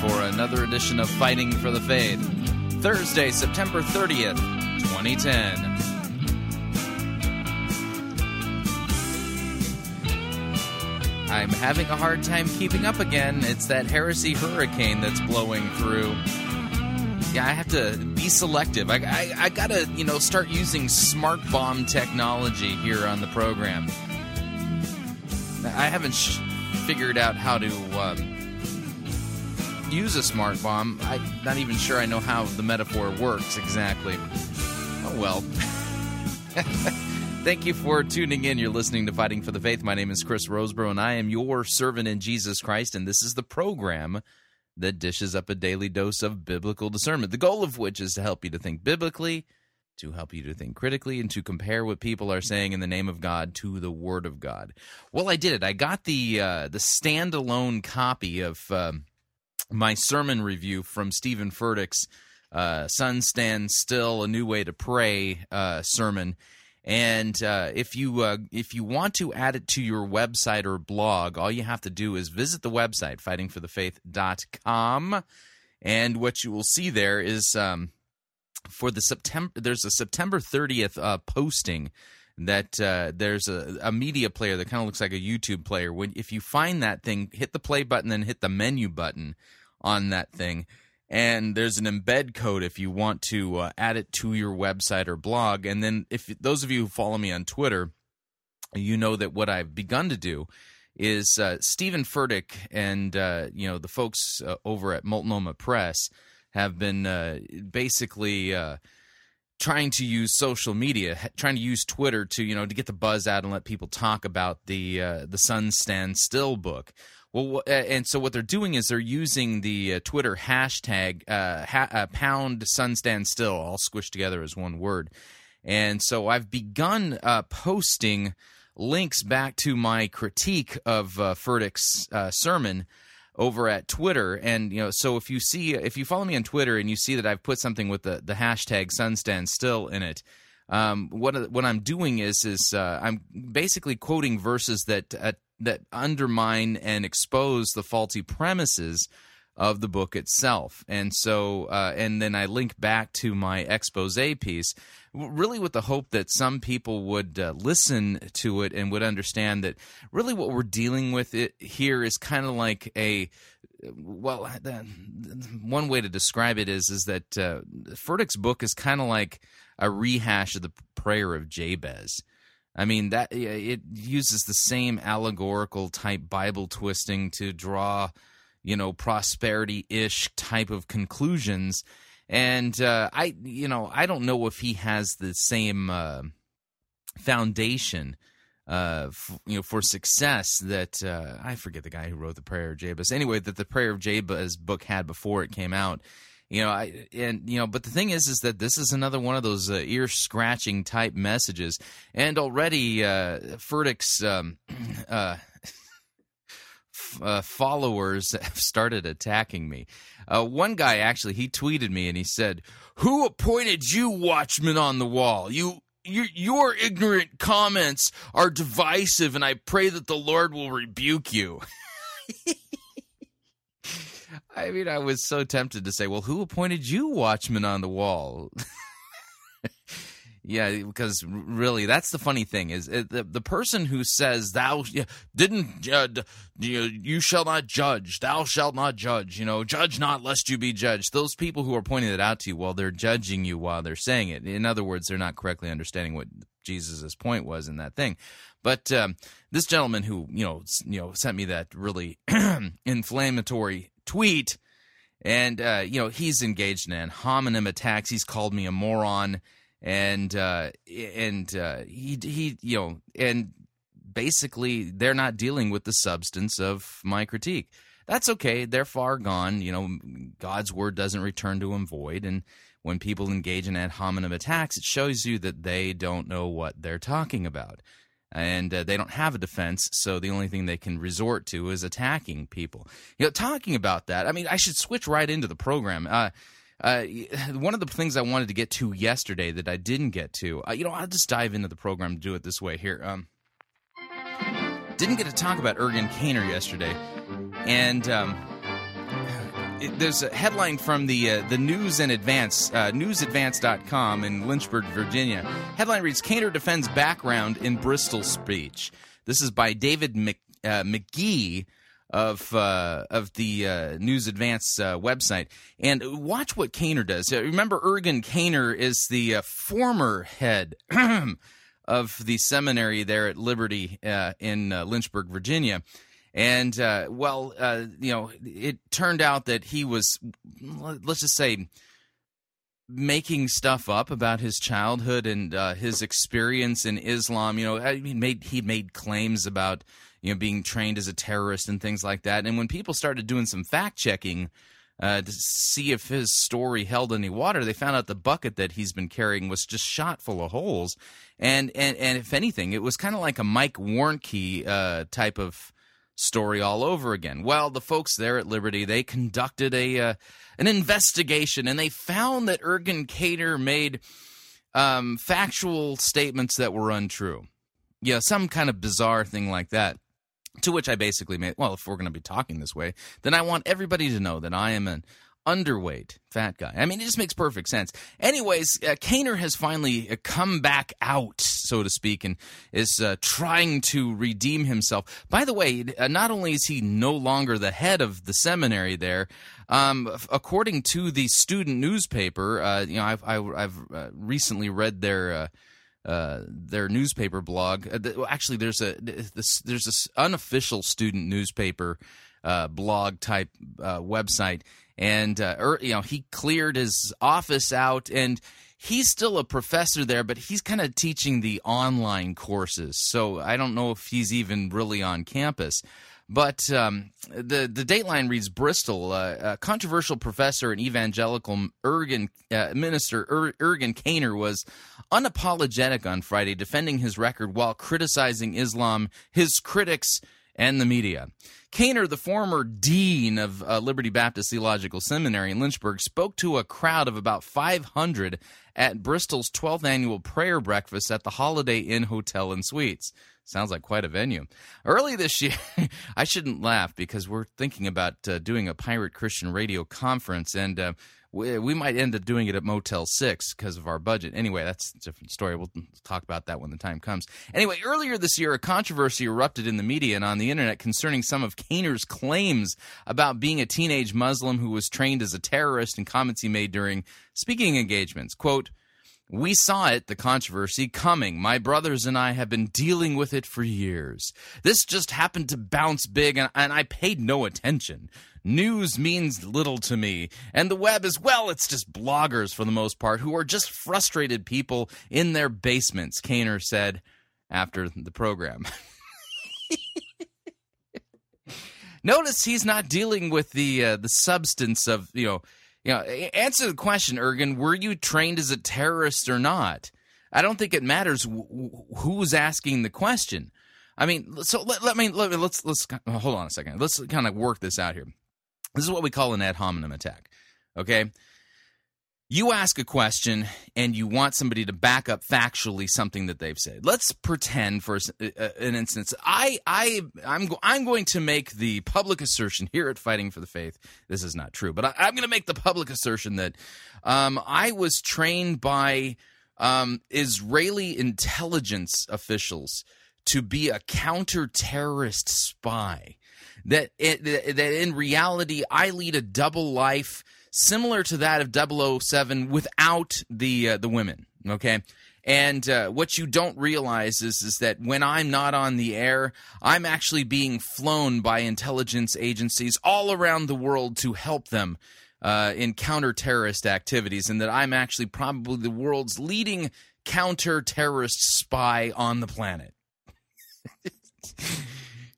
for another edition of Fighting for the Faith. Thursday, September 30th, 2010. I'm having a hard time keeping up again. It's that heresy hurricane that's blowing through. Yeah, I have to be selective. I, I, I gotta, you know, start using smart bomb technology here on the program. I haven't sh- figured out how to um, use a smart bomb. I'm not even sure I know how the metaphor works exactly. Oh well. Thank you for tuning in. You're listening to Fighting for the Faith. My name is Chris Rosebrough, and I am your servant in Jesus Christ. And this is the program that dishes up a daily dose of biblical discernment, the goal of which is to help you to think biblically, to help you to think critically, and to compare what people are saying in the name of God to the Word of God. Well, I did it. I got the uh, the standalone copy of uh, my sermon review from Steven Furtick's uh, "Sun Stand Still: A New Way to Pray" uh, sermon and uh, if you uh, if you want to add it to your website or blog, all you have to do is visit the website fightingforthefaith.com, and what you will see there is um, for the September. There's a September 30th uh, posting that uh, there's a, a, media player that kind of looks like a YouTube player. When if you find that thing, hit the play button, then hit the menu button on that thing and there's an embed code if you want to uh, add it to your website or blog. And then, if those of you who follow me on Twitter, you know that what I've begun to do is uh, Steven Furtick and uh, you know the folks uh, over at Multnomah Press have been uh, basically uh, trying to use social media, trying to use Twitter to you know to get the buzz out and let people talk about the the Sun Stand Still book. Well, and so what they're doing is they're using the uh, Twitter hashtag uh, ha- uh, pound sun stand still, all squished together as one word. And so I've begun uh, posting links back to my critique of uh, Furtick's uh, sermon over at Twitter. And you know, so if you see, if you follow me on Twitter and you see that I've put something with the the hashtag sun stand still in it. Um, what what I'm doing is is uh, I'm basically quoting verses that uh, that undermine and expose the faulty premises of the book itself. And so, uh, and then I link back to my expose piece, really with the hope that some people would uh, listen to it and would understand that really what we're dealing with it here is kind of like a well, one way to describe it is is that uh, Furtick's book is kind of like a rehash of the prayer of Jabez. I mean that it uses the same allegorical type Bible twisting to draw, you know, prosperity ish type of conclusions, and uh, I, you know, I don't know if he has the same uh, foundation. Uh, f- you know, for success that uh, I forget the guy who wrote the Prayer of Jabez. Anyway, that the Prayer of Jabez book had before it came out, you know i and you know but the thing is is that this is another one of those uh, ear scratching type messages and already uh Furtick's um uh uh, followers have started attacking me. Uh, one guy actually he tweeted me and he said, "Who appointed you watchman on the wall? You your, your ignorant comments are divisive, and I pray that the Lord will rebuke you." I mean, I was so tempted to say, well, who appointed you watchman on the wall? Yeah, because really, that's the funny thing is the the person who says thou didn't uh, you, you shall not judge, thou shalt not judge, you know, judge not lest you be judged. Those people who are pointing it out to you, well, they're judging you while they're saying it. In other words, they're not correctly understanding what Jesus' point was in that thing. But um, this gentleman who you know you know sent me that really inflammatory tweet, and uh, you know he's engaged in ad hominem attacks. He's called me a moron and uh, and uh, he he you know and basically they're not dealing with the substance of my critique. That's okay. They're far gone. You know, God's word doesn't return to him void. And when people engage in ad hominem attacks, it shows you that they don't know what they're talking about. And uh, they don't have a defense, so the only thing they can resort to is attacking people. You know, talking about that, I mean, I should switch right into the program. Uh, uh, one of the things I wanted to get to yesterday that I didn't get to, uh, you know, I'll just dive into the program to do it this way here. Um, didn't get to talk about Ergun Caner yesterday, and um, there's a headline from the uh, the News and Advance, uh, newsadvance.com in Lynchburg, Virginia. Headline reads: Caner defends background in Bristol speech. This is by David Mc, uh, McGee of uh, of the uh, News Advance uh, website and watch what Caner does. Uh, remember, Ergun Caner is the uh, former head of the seminary there at Liberty uh, in Lynchburg, Virginia. And well, you know, it turned out that he was, let's just say, making stuff up about his childhood and his experience in Islam. You know, he made he made claims about you know, being trained as a terrorist and things like that. And when people started doing some fact checking uh, to see if his story held any water, they found out the bucket that he's been carrying was just shot full of holes. And and and if anything, it was kind of like a Mike Warnke uh, type of story all over again. Well, the folks there at Liberty they conducted a uh, an investigation and they found that Ergun Caner made um, factual statements that were untrue. Yeah, some kind of bizarre thing like that. To which I basically made, well, if we're going to be talking this way, then I want everybody to know that I am an underweight fat guy. I mean, it just makes perfect sense. Anyways, uh, Caner has finally uh, come back out, so to speak, and is uh, trying to redeem himself. By the way, uh, not only is he no longer the head of the seminary there, um, according to the student newspaper, uh, you know, I've, I, have recently read their uh, their newspaper blog. Uh, actually, there's a this, there's this unofficial student newspaper uh, blog type website, and uh, er, you know he cleared his office out, and he's still a professor there, but he's kind of teaching the online courses. So I don't know if he's even really on campus. But um, the the Dateline reads Bristol, uh, a controversial professor and evangelical Ergun uh, minister er, Ergun Caner was unapologetic on Friday, defending his record while criticizing Islam, his critics, and the media. Caner, the former dean of uh, Liberty Baptist Theological Seminary in Lynchburg, spoke to a crowd of about 500 at Bristol's 12th annual prayer breakfast at the Holiday Inn Hotel and Suites. Sounds like quite a venue. Early this year, I shouldn't laugh because we're thinking about uh, doing a pirate Christian radio conference, and uh, we, we, might end up doing it at Motel 6 because of our budget. Anyway, that's a different story. We'll talk about that when the time comes. Anyway, earlier this year, a controversy erupted in the media and on the internet concerning some of Caner's claims about being a teenage Muslim who was trained as a terrorist and comments he made during speaking engagements. Quote, we saw it, the controversy, coming. My brothers and I have been dealing with it for years. This just happened to bounce big, and, and, I paid no attention. News means little to me. And the web as well, it's just bloggers for the most part who are just frustrated people in their basements, Caner said after the program. Notice he's not dealing with the uh, the substance of, you know, know, answer the question, Ergun. Were you trained as a terrorist or not? I don't think it matters who's asking the question. I mean, so let, let me let, let's let's hold on a second. Let's kind of work this out here. This is what we call an ad hominem attack. Okay, you ask a question and you want somebody to back up factually something that they've said. Let's pretend for an instance I I I'm I'm going to make the public assertion here at Fighting for the Faith. This is not true, but I, am going to make the public assertion that um, I was trained by um, Israeli intelligence officials to be a counter-terrorist spy. That it, that in reality, I lead a double life similar to that of 007 without the uh, the women. Okay. And uh, what you don't realize is, is that when I'm not on the air, I'm actually being flown by intelligence agencies all around the world to help them uh, in counter terrorist activities, and that I'm actually probably the world's leading counter terrorist spy on the planet.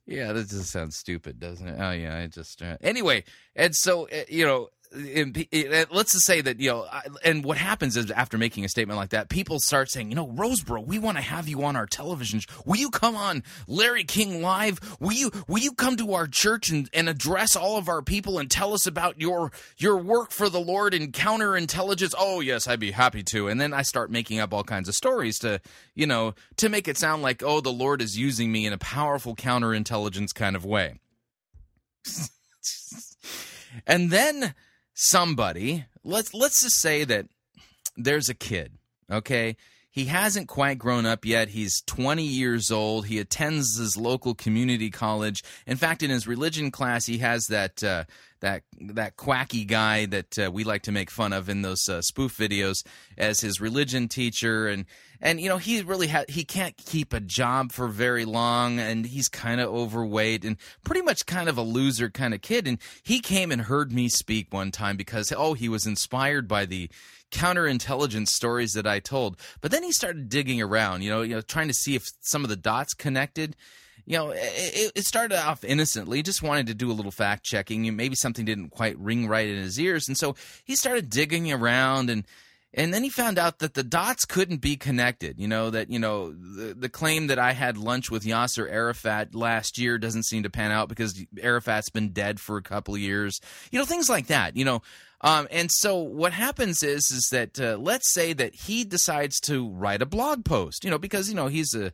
yeah, that just sounds stupid, doesn't it? Oh, yeah, I just. Uh, anyway, and so, uh, you know, Eh, eh, let's just say that you know and what happens is after making a statement like that people start saying you know rosebrough we want to have you on our television will you come on larry king live? Will you will you come to our church and, and address all of our people and tell us about your your work for the lord in counterintelligence? Oh yes i'd be happy to. And then i start making up all kinds of stories to you know to make it sound like oh the lord is using me in a powerful counterintelligence kind of way. And then somebody let's let's just say that there's a kid okay? He hasn't quite grown up yet. He's 20 years old. He attends his local community college. In fact in his religion class he has that uh, that that quacky guy that uh, we like to make fun of in those uh, spoof videos as his religion teacher. And and you know he really ha- he can't keep a job for very long and he's kind of overweight and pretty much kind of a loser kind of kid and he came and heard me speak one time because oh he was inspired by the counterintelligence stories that I told but then he started digging around you know you know trying to see if some of the dots connected you know, it, it, started off innocently, just wanted to do a little fact checking. Maybe something didn't quite ring right in his ears, and so he started digging around and. And then he found out that the dots couldn't be connected. You know, that, you know, the, the claim that I had lunch with Yasser Arafat last year doesn't seem to pan out because Arafat's been dead for a couple of years. You know, things like that, you know. Um, and so what happens is, is that uh, let's say that he decides to write a blog post, you know, because, you know, he's a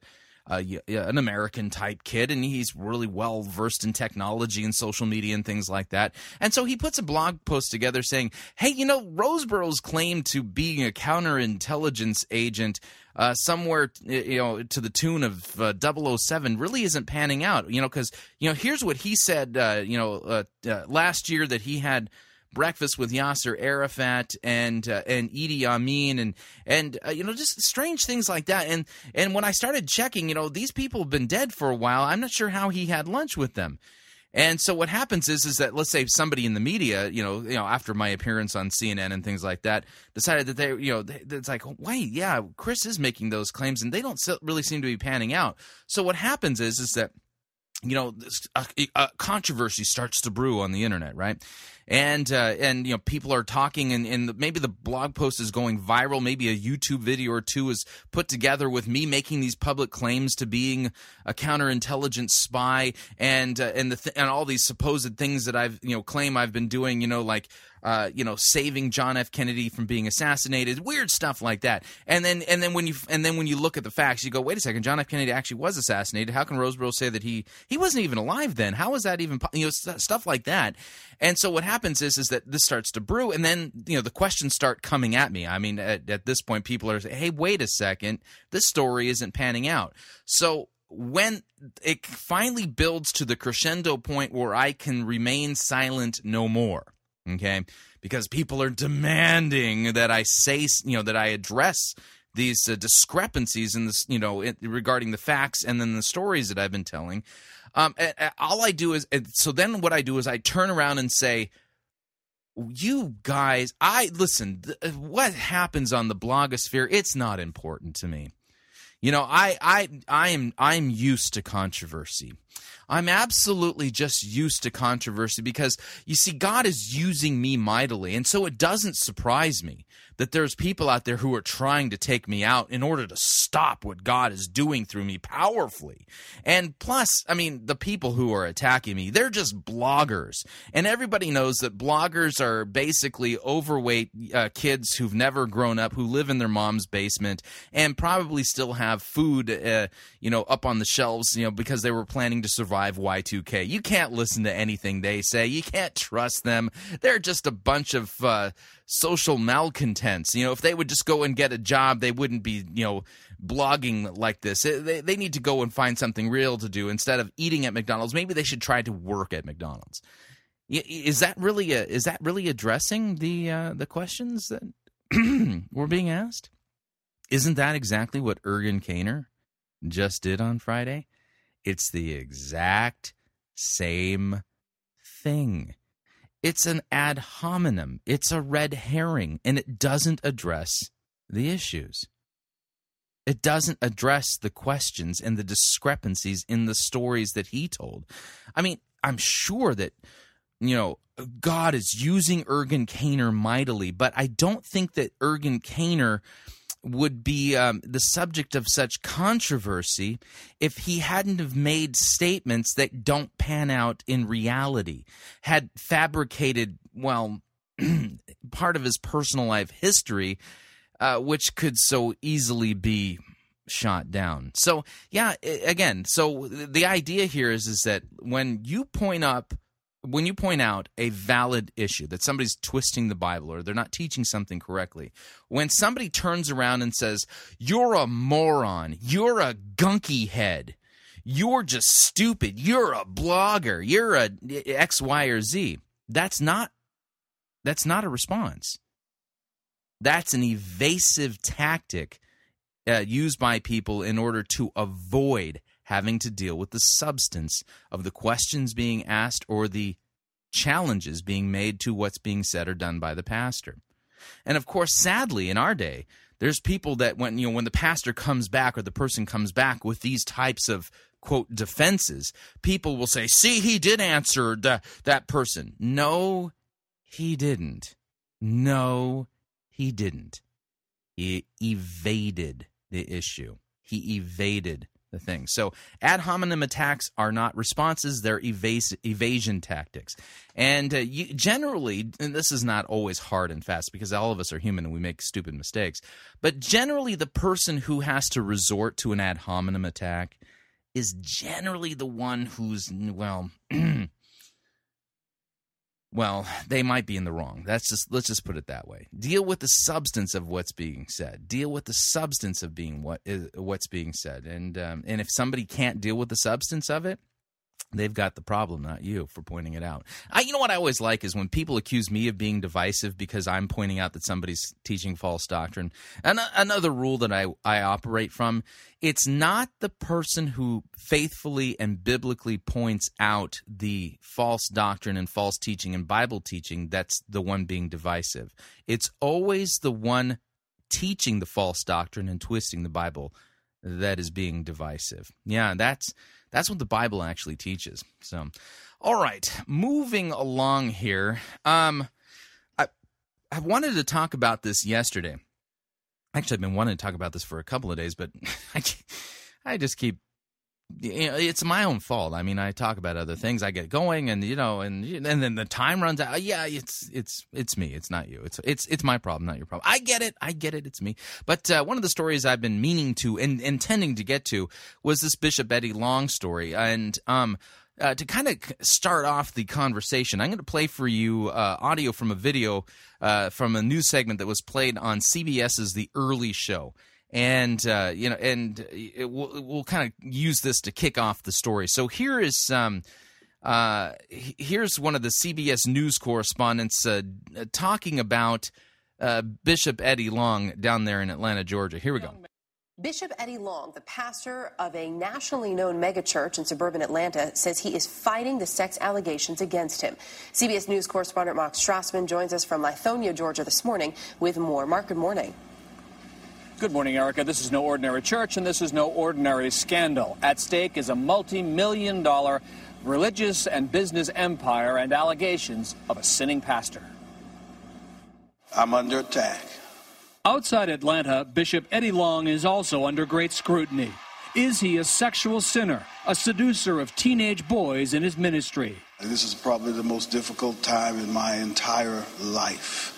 uh, an American type kid, and he's really well versed in technology and social media and things like that. And so he puts a blog post together saying, "Hey, you know, Rosebrough's claim to being a counterintelligence agent." Uh, somewhere you know to the tune of uh, 007 really isn't panning out you know because you know here's what he said uh, you know uh, uh, last year that he had breakfast with Yasser Arafat and uh, and Idi Amin and and uh, you know just strange things like that. And and when I started checking, you know these people have been dead for a while. I'm not sure how he had lunch with them. And so what happens is is that let's say somebody in the media, you know, you know, after my appearance on CNN and things like that, decided that they, you know, it's like, wait, yeah, Chris is making those claims, and they don't really seem to be panning out. So what happens is is that you know, a, a controversy starts to brew on the internet, right? and uh, and you know people are talking and, and maybe the blog post is going viral maybe a youtube video or two is put together with me making these public claims to being a counterintelligence spy and uh, and the th- and all these supposed things that i've you know claim i've been doing you know like uh, you know, saving John F. Kennedy from being assassinated, weird stuff like that. And then, and then when you, and then when you look at the facts, you go, wait a second, John F. Kennedy actually was assassinated. How can Rosebrough say that he he wasn't even alive then? How is that even, you know, stuff like that? And so what happens is, is that this starts to brew, and then you know the questions start coming at me. I mean, at, at this point, people are saying, "Hey, wait a second, this story isn't panning out." So when it finally builds to the crescendo point where I can remain silent no more okay? Because people are demanding that I say, you know, that I address these uh, discrepancies in this, you know, it, regarding the facts and then the stories that I've been telling. Um, and all I do is, so then what I do is I turn around and say, you guys, I listen. Th- what happens on the blogosphere? It's not important to me. You know, I, I, I am, I'm used to controversy. I'm absolutely just used to controversy because you see, God is using me mightily. And so it doesn't surprise me that there's people out there who are trying to take me out in order to stop what God is doing through me powerfully. And plus, I mean, the people who are attacking me, they're just bloggers. And everybody knows that bloggers are basically overweight uh, kids who've never grown up, who live in their mom's basement, and probably still have food, uh, you know, up on the shelves, you know, because they were planning to survive Y2K. You can't listen to anything they say. You can't trust them. They're just a bunch of uh, social malcontents. You know, if they would just go and get a job, they wouldn't be, you know, blogging like this. They, they need to go and find something real to do instead of eating at McDonald's. Maybe they should try to work at McDonald's. Is that really a, is that really addressing the uh, the questions that were being asked? Isn't that exactly what Ergun Caner just did on Friday? It's the exact same thing. It's an ad hominem. It's a red herring, and it doesn't address the issues. It doesn't address the questions and the discrepancies in the stories that he told. I mean, I'm sure that, you know, God is using Ergun Caner mightily, but I don't think that Ergun Caner would be um, the subject of such controversy if he hadn't have made statements that don't pan out in reality, had fabricated, well, part of his personal life history, uh, which could so easily be shot down. So, yeah, again, so the idea here is is that when you point up when you point out a valid issue that somebody's twisting the Bible or they're not teaching something correctly, when somebody turns around and says, You're a moron, you're a gunky head, you're just stupid, you're a blogger, you're a X, Y, or Z, that's not that's not a response. That's an evasive tactic uh, used by people in order to avoid having to deal with the substance of the questions being asked or the challenges being made to what's being said or done by the pastor. And of course, sadly, in our day, there's people that when you know when the pastor comes back or the person comes back with these types of quote defenses, people will say, "See, he did answer that that person." No, he didn't. No, he didn't. He evaded the issue. He evaded the thing. So ad hominem attacks are not responses; they're evas- evasion tactics. And uh, you, generally, and this is not always hard and fast because all of us are human and we make stupid mistakes. But generally, the person who has to resort to an ad hominem attack is generally the one who's well. well, they might be in the wrong. That's just let's just put it that way. Deal with the substance of what's being said. Deal with the substance of being what is what's being said. And um, and if somebody can't deal with the substance of it, They've got the problem, not you, for pointing it out. I, you know what I always like is when people accuse me of being divisive because I'm pointing out that somebody's teaching false doctrine. And another rule that I, I operate from it's not the person who faithfully and biblically points out the false doctrine and false teaching and Bible teaching that's the one being divisive. It's always the one teaching the false doctrine and twisting the Bible that is being divisive. Yeah, that's that's what the Bible actually teaches. So, all right, moving along here. Um, I I wanted to talk about this yesterday. Actually, I've been wanting to talk about this for a couple of days, but I I just keep it's my own fault. I mean, I talk about other things, I get going, and you know, and and then the time runs out. Yeah, it's it's it's me. It's not you. It's it's it's my problem, not your problem. I get it. I get it. It's me. But uh, one of the stories I've been meaning to and intending to get to was this Bishop Eddie Long story, and um. Uh, to kind of start off the conversation, I'm going to play for you uh, audio from a video uh, from a news segment that was played on CBS's The Early Show and uh, you know, and it, we'll, we'll kind of use this to kick off the story. So here is um, uh, here's one of the CBS News correspondents uh, talking about uh, Bishop Eddie Long down there in Atlanta, Georgia. Here we go. Bishop Eddie Long, the pastor of a nationally known megachurch in suburban Atlanta, says he is fighting the sex allegations against him. CBS News correspondent Mark Strassman joins us from Lithonia, Georgia this morning with more. Mark, good morning. Good morning, Erica. This is no ordinary church, and this is no ordinary scandal. At stake is a multi million dollar religious and business empire and allegations of a sinning pastor. I'm under attack. Outside Atlanta, Bishop Eddie Long is also under great scrutiny. Is he a sexual sinner, a seducer of teenage boys in his ministry? This is probably the most difficult time in my entire life.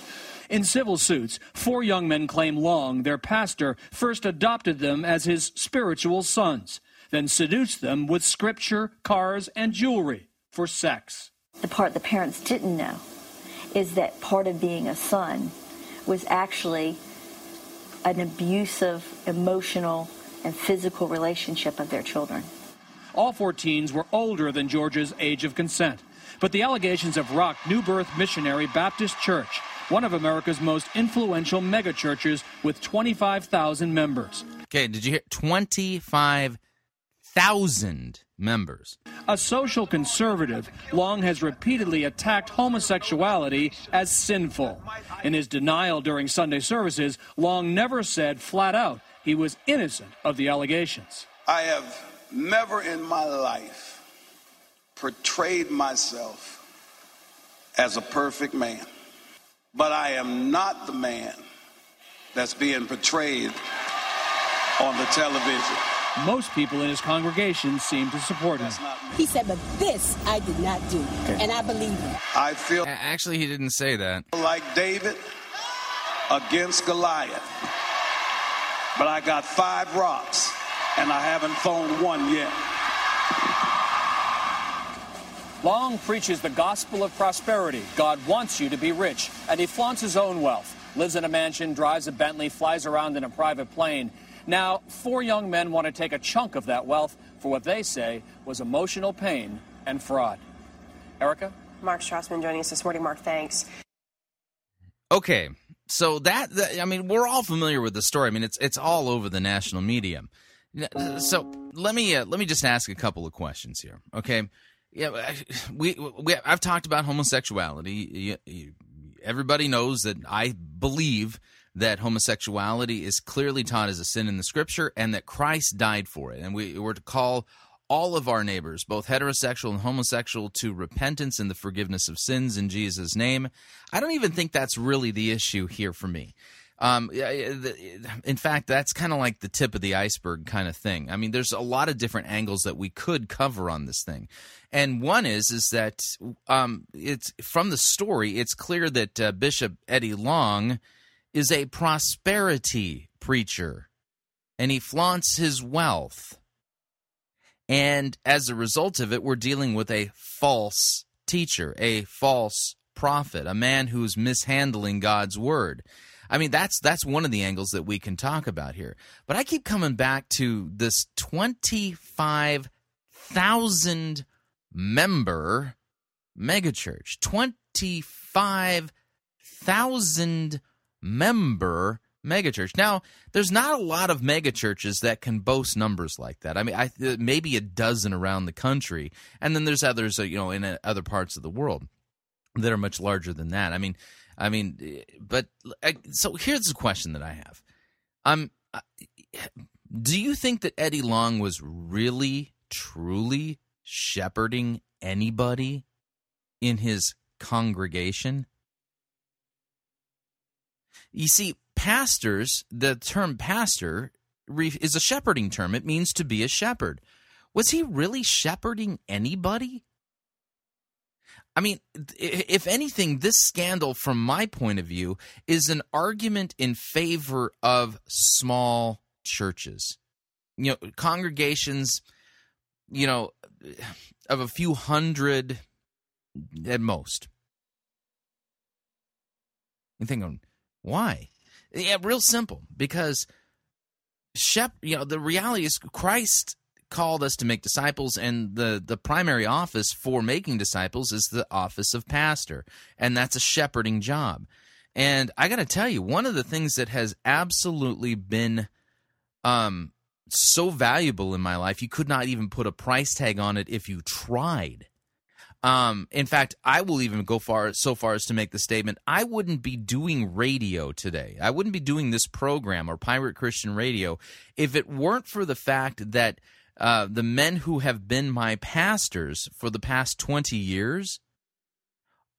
In civil suits, four young men claim Long, their pastor, first adopted them as his spiritual sons. then seduced them with scripture, cars, and jewelry for sex. The part the parents didn't know is that part of being a son was actually an abusive, emotional, and physical relationship of their children. All four teens were older than George's age of consent. But the allegations have rocked New Birth Missionary Baptist Church, one of America's most influential megachurches with 25,000 members. Okay, did you hear 25,000 members? A social conservative, Long has repeatedly attacked homosexuality as sinful. In his denial during Sunday services, Long never said flat out he was innocent of the allegations. I have never in my life portrayed myself as a perfect man, but I am not the man that's being portrayed on the television. Most people in his congregation seem to support him. He said, but this I did not do, and I believe him. I feel Actually, he didn't say that. like David against Goliath, but I got five rocks and I haven't thrown one yet. Long preaches the gospel of prosperity. God wants you to be rich, and he flaunts his own wealth. Lives in a mansion, drives a Bentley, flies around in a private plane. Now, four young men want to take a chunk of that wealth for what they say was emotional pain and fraud. Erica? Mark Strassman joining us this morning. Mark, thanks. Okay, so that, that I mean, we're all familiar with the story. I mean, it's it's all over the national media. So let me uh, let me just ask a couple of questions here. Okay, yeah, we, we I've talked about homosexuality. Everybody knows that I believe that homosexuality is clearly taught as a sin in the scripture and that Christ died for it. And we were to call all of our neighbors, both heterosexual and homosexual, to repentance and the forgiveness of sins in Jesus' name. I don't even think that's really the issue here for me. Um, in fact, that's kind of like the tip of the iceberg kind of thing. I mean, there's a lot of different angles that we could cover on this thing, and one is is that um, it's from the story. It's clear that uh, Bishop Eddie Long is a prosperity preacher, and he flaunts his wealth, and as a result of it, we're dealing with a false teacher, a false prophet, a man who's mishandling God's word. I mean, that's that's one of the angles that we can talk about here. But I keep coming back to this 25,000 member megachurch. 25,000 member megachurch. Now, there's not a lot of megachurches that can boast numbers like that. I mean, I, maybe a dozen around the country, and then there's others, uh, you know, in uh, other parts of the world that are much larger than that. I mean, I mean, but so here's the question that I have. Um, do you think that Eddie Long was really, truly shepherding anybody in his congregation? You see, pastors, the term pastor is a shepherding term. It means to be a shepherd. Was he really shepherding anybody? I mean, if anything, this scandal, from my point of view, is an argument in favor of small churches. You know, congregations, you know, of a few hundred at most. You thinking, why? Yeah, real simple. Because Shep, you know, the reality is Christ called us to make disciples and the the primary office for making disciples is the office of pastor and that's a shepherding job and i got to tell you one of the things that has absolutely been um so valuable in my life you could not even put a price tag on it if you tried um, in fact, I will even go far so far as to make the statement: I wouldn't be doing radio today. I wouldn't be doing this program or Pirate Christian Radio if it weren't for the fact that uh, the men who have been my pastors for the past 20 years,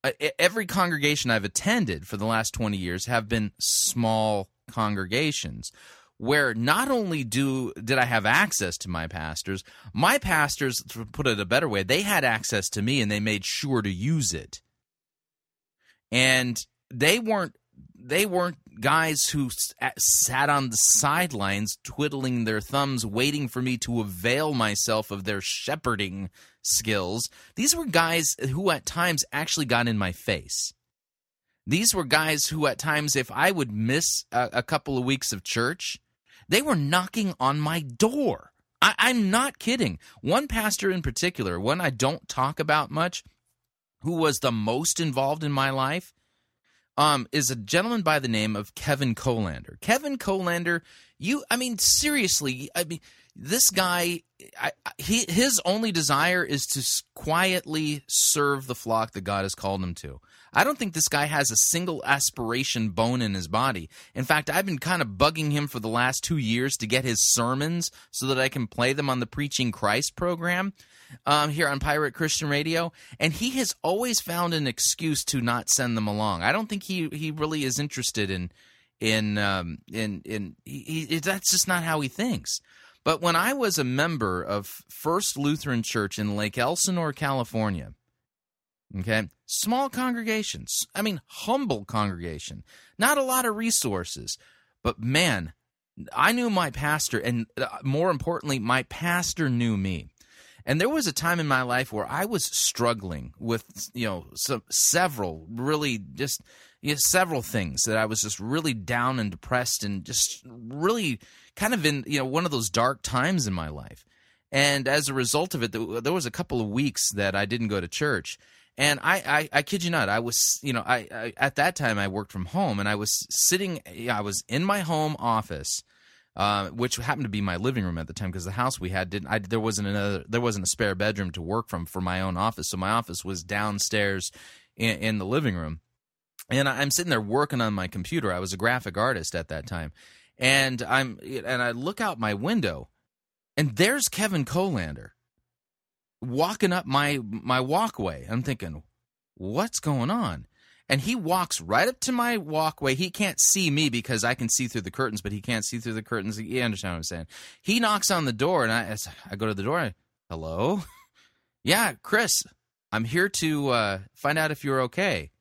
uh, every congregation I've attended for the last 20 years have been small congregations where not only do did I have access to my pastors, my pastors, to put it a better way, they had access to me and they made sure to use it. And they weren't they weren't guys who sat on the sidelines twiddling their thumbs waiting for me to avail myself of their shepherding skills. These were guys who at times actually got in my face. These were guys who at times if I would miss a, a couple of weeks of church, they were knocking on my door. I, I'm not kidding. One pastor in particular, one I don't talk about much, who was the most involved in my life, um, is a gentleman by the name of Kevin Colander. Kevin Colander, you, I mean, seriously, I mean, this guy, I, he, his only desire is to quietly serve the flock that God has called him to. I don't think this guy has a single aspiration bone in his body. In fact, I've been kind of bugging him for the last two years to get his sermons so that I can play them on the Preaching Christ program um, here on Pirate Christian Radio, and he has always found an excuse to not send them along. I don't think he he really is interested in in um, in in he, he, that's just not how he thinks. But when I was a member of First Lutheran Church in Lake Elsinore, California, okay, small congregations, I mean humble congregation, not a lot of resources, but man, I knew my pastor, and uh, more importantly, my pastor knew me. And there was a time in my life where I was struggling with, you know, some several really just you know, several things that I was just really down and depressed and just really kind of in, you know, one of those dark times in my life. And as a result of it, there was a couple of weeks that I didn't go to church. And I, I, I kid you not, I was, you know, I, I at that time I worked from home, and I was sitting, I was in my home office, uh, which happened to be my living room at the time because the house we had didn't. I, there wasn't another. There wasn't a spare bedroom to work from for my own office, so my office was downstairs in, in the living room. And I'm sitting there working on my computer. I was a graphic artist at that time, and I'm and I look out my window, and there's Kevin Colander walking up my my walkway. I'm thinking, what's going on? And he walks right up to my walkway. He can't see me because I can see through the curtains, but he can't see through the curtains. You understand what I'm saying? He knocks on the door, and I, I go to the door. Hello, yeah, Chris, I'm here to uh, find out if you're okay.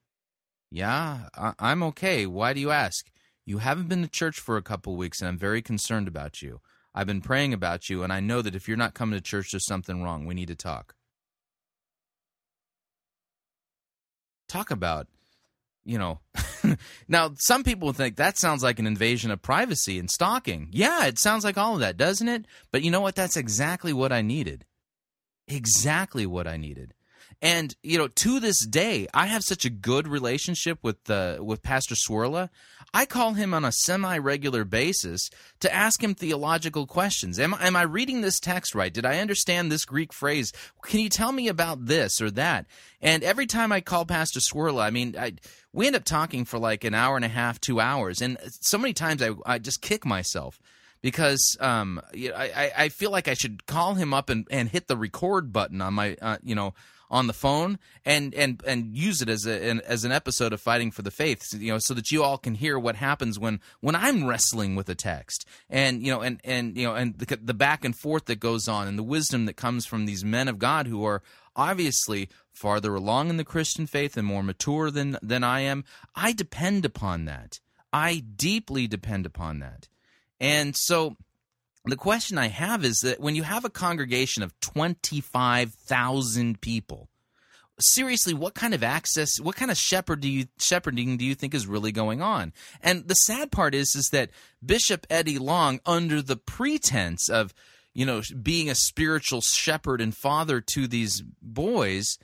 Yeah, I- I'm okay. Why do you ask? You haven't been to church for a couple weeks, and I'm very concerned about you. I've been praying about you, and I know that if you're not coming to church, there's something wrong. We need to talk. Talk about you know, now some people think that sounds like an invasion of privacy and stalking. Yeah, it sounds like all of that, doesn't it? But you know what? That's exactly what I needed. Exactly what I needed. And you know, to this day, I have such a good relationship with uh, with Pastor Swirla. I call him on a semi-regular basis to ask him theological questions. Am, am I reading this text right? Did I understand this Greek phrase? Can you tell me about this or that? And every time I call Pastor Swirla, I mean, I, we end up talking for like an hour and a half, two hours, and so many times I, I just kick myself because um, I, I feel like I should call him up and, and hit the record button on my uh, you know on the phone and and and use it as a an, as an episode of fighting for the faith you know so that you all can hear what happens when when I'm wrestling with a text and you know and and you know and the, the back and forth that goes on and the wisdom that comes from these men of God who are obviously farther along in the Christian faith and more mature than than I am. I depend upon that. I deeply depend upon that. And so the question I have is that when you have a congregation of 25,000 people, seriously, what kind of access, what kind of shepherd do you, shepherding do you think is really going on? And the sad part is, is that Bishop Eddie Long, under the pretense of, you know, being a spiritual shepherd and father to these boys,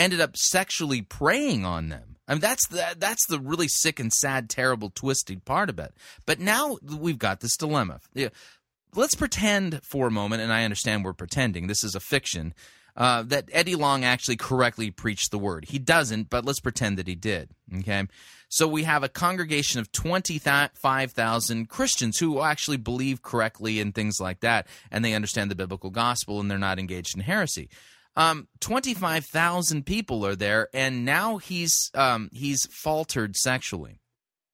ended up sexually preying on them. I mean, that's the, that's the really sick and sad, terrible, twisted part of it. But now we've got this dilemma let's pretend for a moment, and I understand we're pretending. This is a fiction. Uh, that Eddie Long actually correctly preached the word. He doesn't, but let's pretend that he did. Okay. So we have a congregation of 25,000 Christians who actually believe correctly in things like that, and they understand the biblical gospel and they're not engaged in heresy. Um, 25,000 people are there, and now he's, um, he's faltered sexually.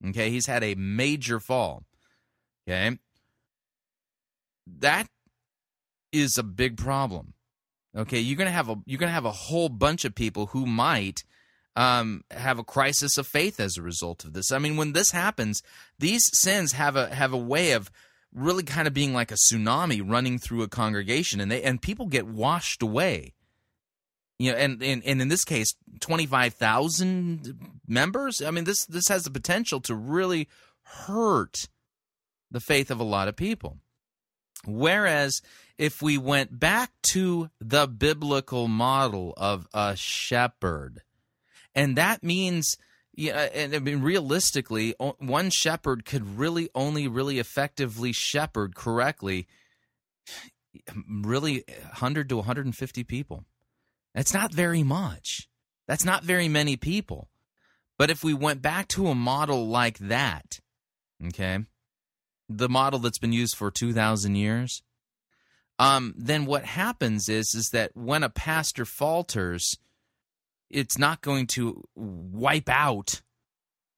Okay. He's had a major fall. Okay that is a big problem. Okay, you're gonna have a you're gonna have a whole bunch of people who might um, have a crisis of faith as a result of this. I mean, when this happens, these sins have a have a way of really kind of being like a tsunami running through a congregation, and they and people get washed away. You know, and and, and in this case, twenty five thousand members. I mean, this this has the potential to really hurt the faith of a lot of people. Whereas if we went back to the biblical model of a shepherd, and that means yeah, and I mean realistically, one shepherd could really only really effectively shepherd correctly, really 100 to 150 people. That's not very much. That's not very many people. But if we went back to a model like that, okay, the model that's been used for 2,000 years, um, then what happens is is that when a pastor falters, it's not going to wipe out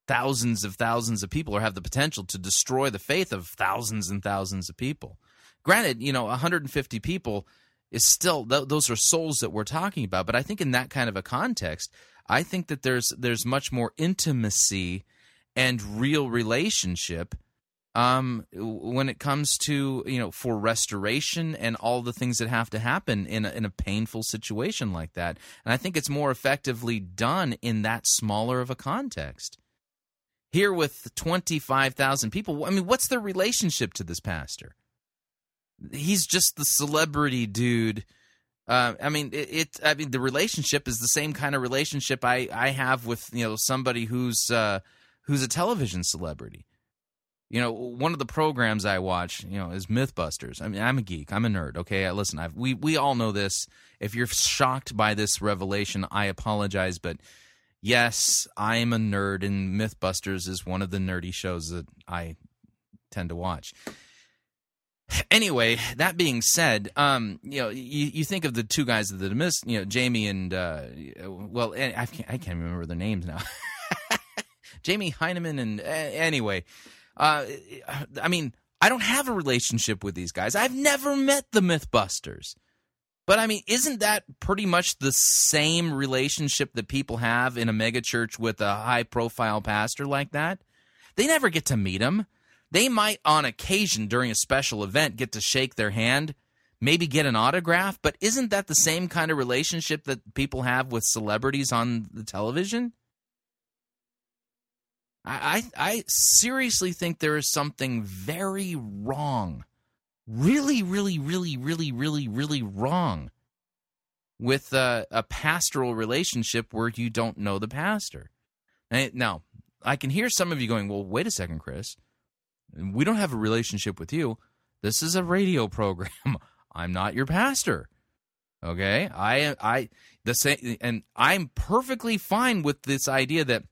thousands of thousands of people or have the potential to destroy the faith of thousands and thousands of people. Granted, you know, 150 people is still th- those are souls that we're talking about, but I think in that kind of a context, I think that there's there's much more intimacy and real relationship um, when it comes to you know for restoration and all the things that have to happen in a, in a painful situation like that. And I think it's more effectively done in that smaller of a context. Here with twenty five thousand people, I mean, what's their relationship to this pastor? He's just the celebrity dude. Uh, I mean, it, it, I mean, the relationship is the same kind of relationship I, I have with you know somebody who's uh, who's a television celebrity you know, one of the programs I watch, you know, is MythBusters. I mean, I'm a geek. I'm a nerd. Okay, listen, I've, we we all know this. If you're shocked by this revelation, I apologize, but yes, I am a nerd, and MythBusters is one of the nerdy shows that I tend to watch. Anyway, that being said, um, you know, you, you think of the two guys that missed, you know, Jamie and uh, well, I can't, I can't remember their names now. Jamie Hyneman and uh, anyway, uh, I mean, I don't have a relationship with these guys. I've never met the Mythbusters. But I mean, isn't that pretty much the same relationship that people have in a megachurch with a high profile pastor like that? They never get to meet him. They might, on occasion during a special event, get to shake their hand, maybe get an autograph, but isn't that the same kind of relationship that people have with celebrities on the television? I, I, seriously think there is something very wrong, really, really, really, really, really, really wrong with a, a pastoral relationship where you don't know the pastor. Now, I can hear some of you going, "Well, wait a second, Chris. We don't have a relationship with you. This is a radio program. I'm not your pastor." Okay? I am I the same and I'm perfectly fine with this idea that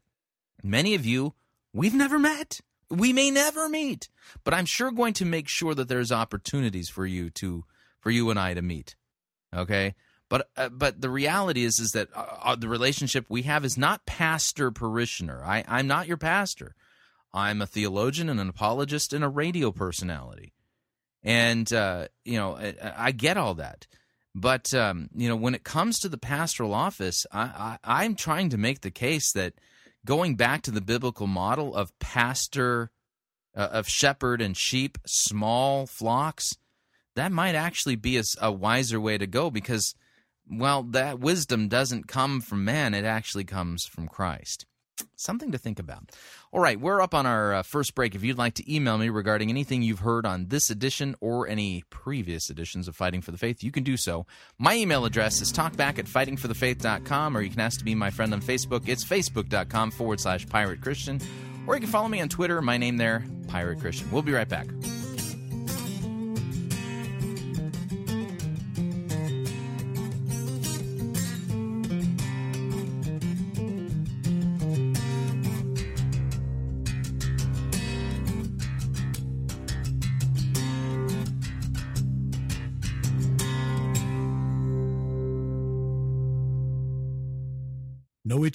many of you We've never met. We may never meet, but I'm sure going to make sure that there's opportunities for you to for you and I to meet. Okay? But uh, but the reality is is that uh, uh the relationship we have is not pastor parishioner. I I'm not your pastor. I'm a theologian and an apologist and a radio personality. And uh, you know, I, I, get all that. But um, you know, when it comes to the pastoral office, I, I I'm trying to make the case that going back to the biblical model of pastor, uh, of shepherd and sheep, small flocks, that might actually be a, a wiser way to go because, well, that wisdom doesn't come from man, it actually comes from Christ. Something to think about. All right, we're up on our uh, first break. If you'd like to email me regarding anything you've heard on this edition or any previous editions of Fighting for the Faith, you can do so. My email address is talkback at fightingforthefaith.com, or you can ask to be my friend on Facebook. It's facebook.com forward slash pirate Christian, or you can follow me on Twitter. My name there, Pirate Christian. We'll be right back.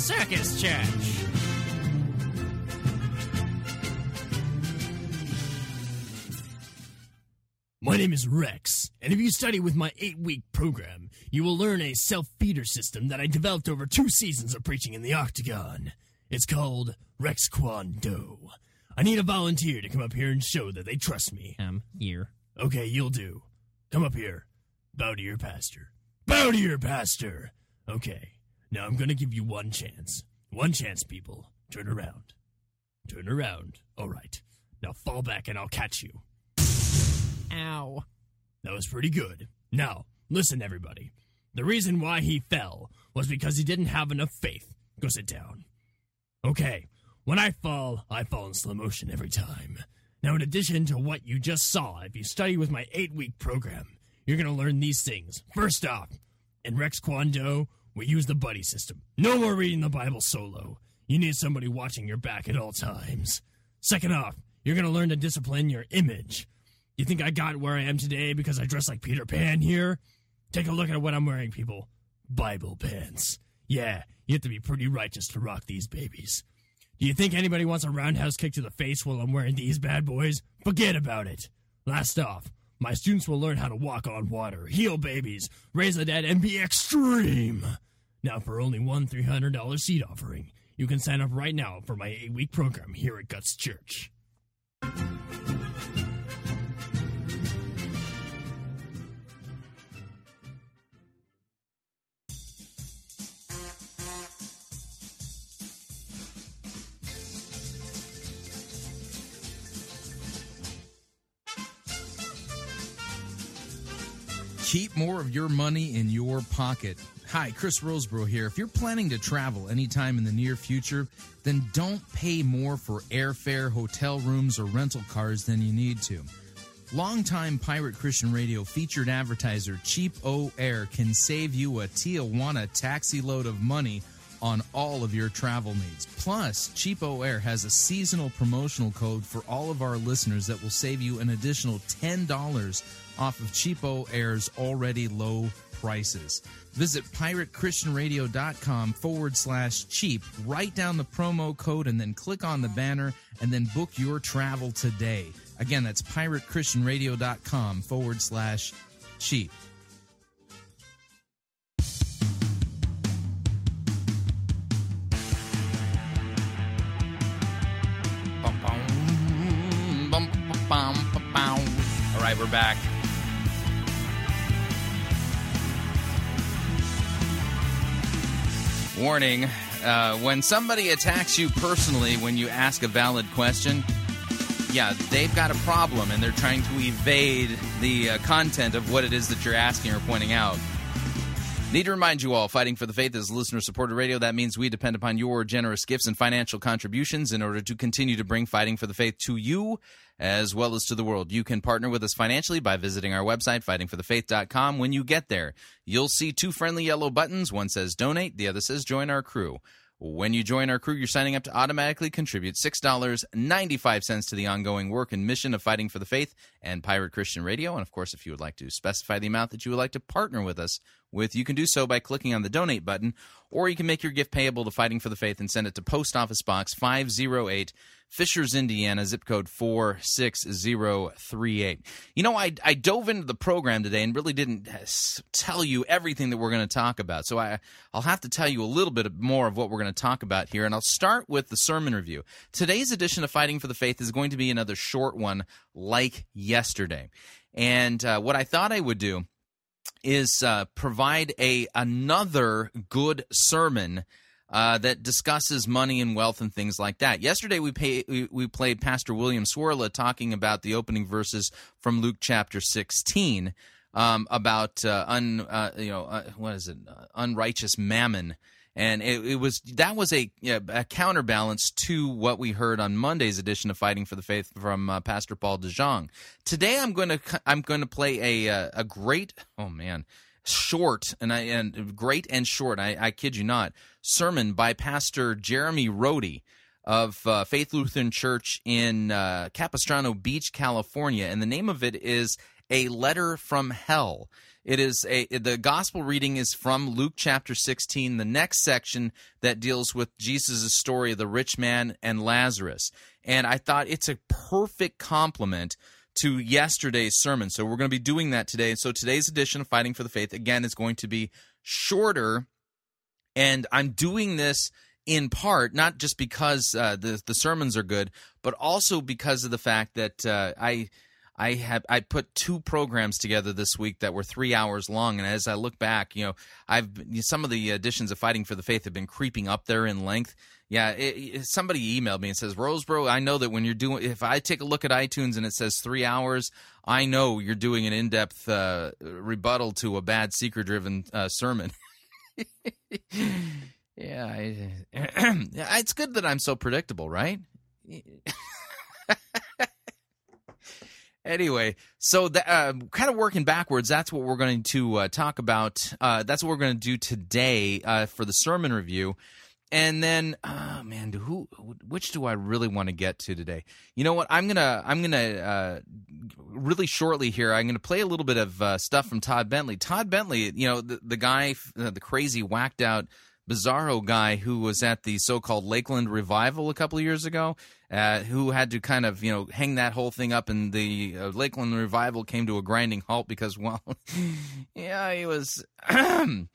Circus Church. My name is Rex, and if you study with my eight week program, you will learn a self feeder system that I developed over two seasons of preaching in the Octagon. It's called Rex Kwon Do. I need a volunteer to come up here and show that they trust me. Um, here. Okay, you'll do. Come up here. Bow to your pastor. Bow to your pastor! Okay, now I'm gonna give you one chance. One chance, people. Turn around. Turn around. Alright. Now fall back and I'll catch you. Ow. That was pretty good. Now, listen, everybody. The reason why he fell was because he didn't have enough faith. Go sit down. Okay, when I fall, I fall in slow motion every time. Now, in addition to what you just saw, if you study with my eight week program, you're going to learn these things. First off, in Rex Kwon Do, we use the buddy system. No more reading the Bible solo. You need somebody watching your back at all times. Second off, you're going to learn to discipline your image. You think I got where I am today because I dress like Peter Pan here? Take a look at what I'm wearing, people. Bible pants. Yeah, you have to be pretty righteous to rock these babies. Do you think anybody wants a roundhouse kick to the face while I'm wearing these bad boys? Forget about it. Last off, my students will learn how to walk on water, heal babies, raise the dead, and be extreme. Now, for only one $300 seed offering, you can sign up right now for my eight week program here at Guts Church. Keep more of your money in your pocket. Hi, Chris Rosebrough here. If you're planning to travel anytime in the near future, then don't pay more for airfare, hotel rooms, or rental cars than you need to. Longtime Pirate Christian Radio featured advertiser Cheap O Air can save you a Tijuana taxi load of money on all of your travel needs. Plus, CheapOair has a seasonal promotional code for all of our listeners that will save you an additional $10 off of CheapOair's already low prices. Visit piratechristianradio.com forward slash cheap. Write down the promo code and then click on the banner and then book your travel today. Again, that's piratechristianradio.com forward slash cheap. All right, we're back. Warning uh, when somebody attacks you personally when you ask a valid question, yeah, they've got a problem and they're trying to evade the uh, content of what it is that you're asking or pointing out. Need to remind you all, Fighting for the Faith is listener supported radio. That means we depend upon your generous gifts and financial contributions in order to continue to bring Fighting for the Faith to you as well as to the world. You can partner with us financially by visiting our website, fightingforthefaith.com. When you get there, you'll see two friendly yellow buttons. One says donate, the other says join our crew. When you join our crew, you're signing up to automatically contribute $6.95 to the ongoing work and mission of Fighting for the Faith and Pirate Christian Radio. And of course, if you would like to specify the amount that you would like to partner with us with, you can do so by clicking on the donate button, or you can make your gift payable to Fighting for the Faith and send it to Post Office Box 508, Fishers, Indiana, zip code 46038. You know, I, I dove into the program today and really didn't uh, tell you everything that we're going to talk about. So I, I'll have to tell you a little bit more of what we're going to talk about here. And I'll start with the sermon review. Today's edition of Fighting for the Faith is going to be another short one like yesterday. And uh, what I thought I would do is uh, provide a another good sermon uh, that discusses money and wealth and things like that. Yesterday we, pay, we, we played Pastor William Cwirla talking about the opening verses from Luke chapter 16 um, about uh, un uh, you know uh, what is it unrighteous mammon and it, it was that was a, a counterbalance to what we heard on Monday's edition of Fighting for the Faith from uh, Pastor Paul DeJong. Today, I'm going to I'm going to play a uh, a great oh man short and I and great and short I, I kid you not sermon by Pastor Jeremy Rhode of uh, Faith Lutheran Church in uh, Capistrano Beach, California, and the name of it is "A Letter from Hell." It is a the gospel reading is from Luke chapter 16, the next section that deals with Jesus' story of the rich man and Lazarus. And I thought it's a perfect complement to yesterday's sermon. So we're going to be doing that today. So today's edition of Fighting for the Faith again is going to be shorter and I'm doing this in part not just because uh, the the sermons are good, but also because of the fact that uh, I I have I put two programs together this week that were three hours long, and as I look back, you know, I've some of the editions of Fighting for the Faith have been creeping up there in length. Yeah, it, it, somebody emailed me and says, Rosebrough, I know that when you're doing, if I take a look at iTunes and it says three hours, I know you're doing an in depth uh, rebuttal to a bad seeker driven uh, sermon. yeah, I, it's good that I'm so predictable, right? anyway, so the, uh, kind of working backwards, that's what we're going to uh, talk about. Uh, that's what we're going to do today uh, for the sermon review. And then, oh man, who, which do I really want to get to today? You know what? I'm gonna, I'm gonna, uh, really shortly here. I'm gonna play a little bit of uh, stuff from Todd Bentley. Todd Bentley, you know, the, the guy, the crazy, whacked out bizarro guy who was at the so-called Lakeland revival a couple of years ago, uh, who had to kind of you know hang that whole thing up, and the uh, Lakeland revival came to a grinding halt because well, yeah, he was he,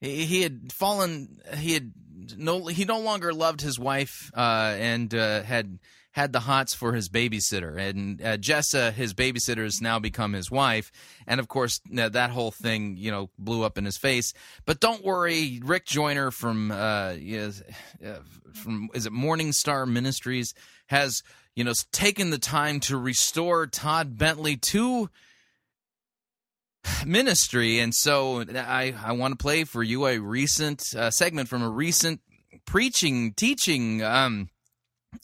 he had fallen, he had no, he no longer loved his wife, uh, and uh, had had the hots for his babysitter, and uh, Jessa, his babysitter, has now become his wife, and of course that whole thing, you know, blew up in his face. But don't worry, Rick Joyner from uh, uh, from is it Morning Star Ministries has you know taken the time to restore Todd Bentley to ministry. And so i i want to play for you a recent uh, segment from a recent preaching teaching um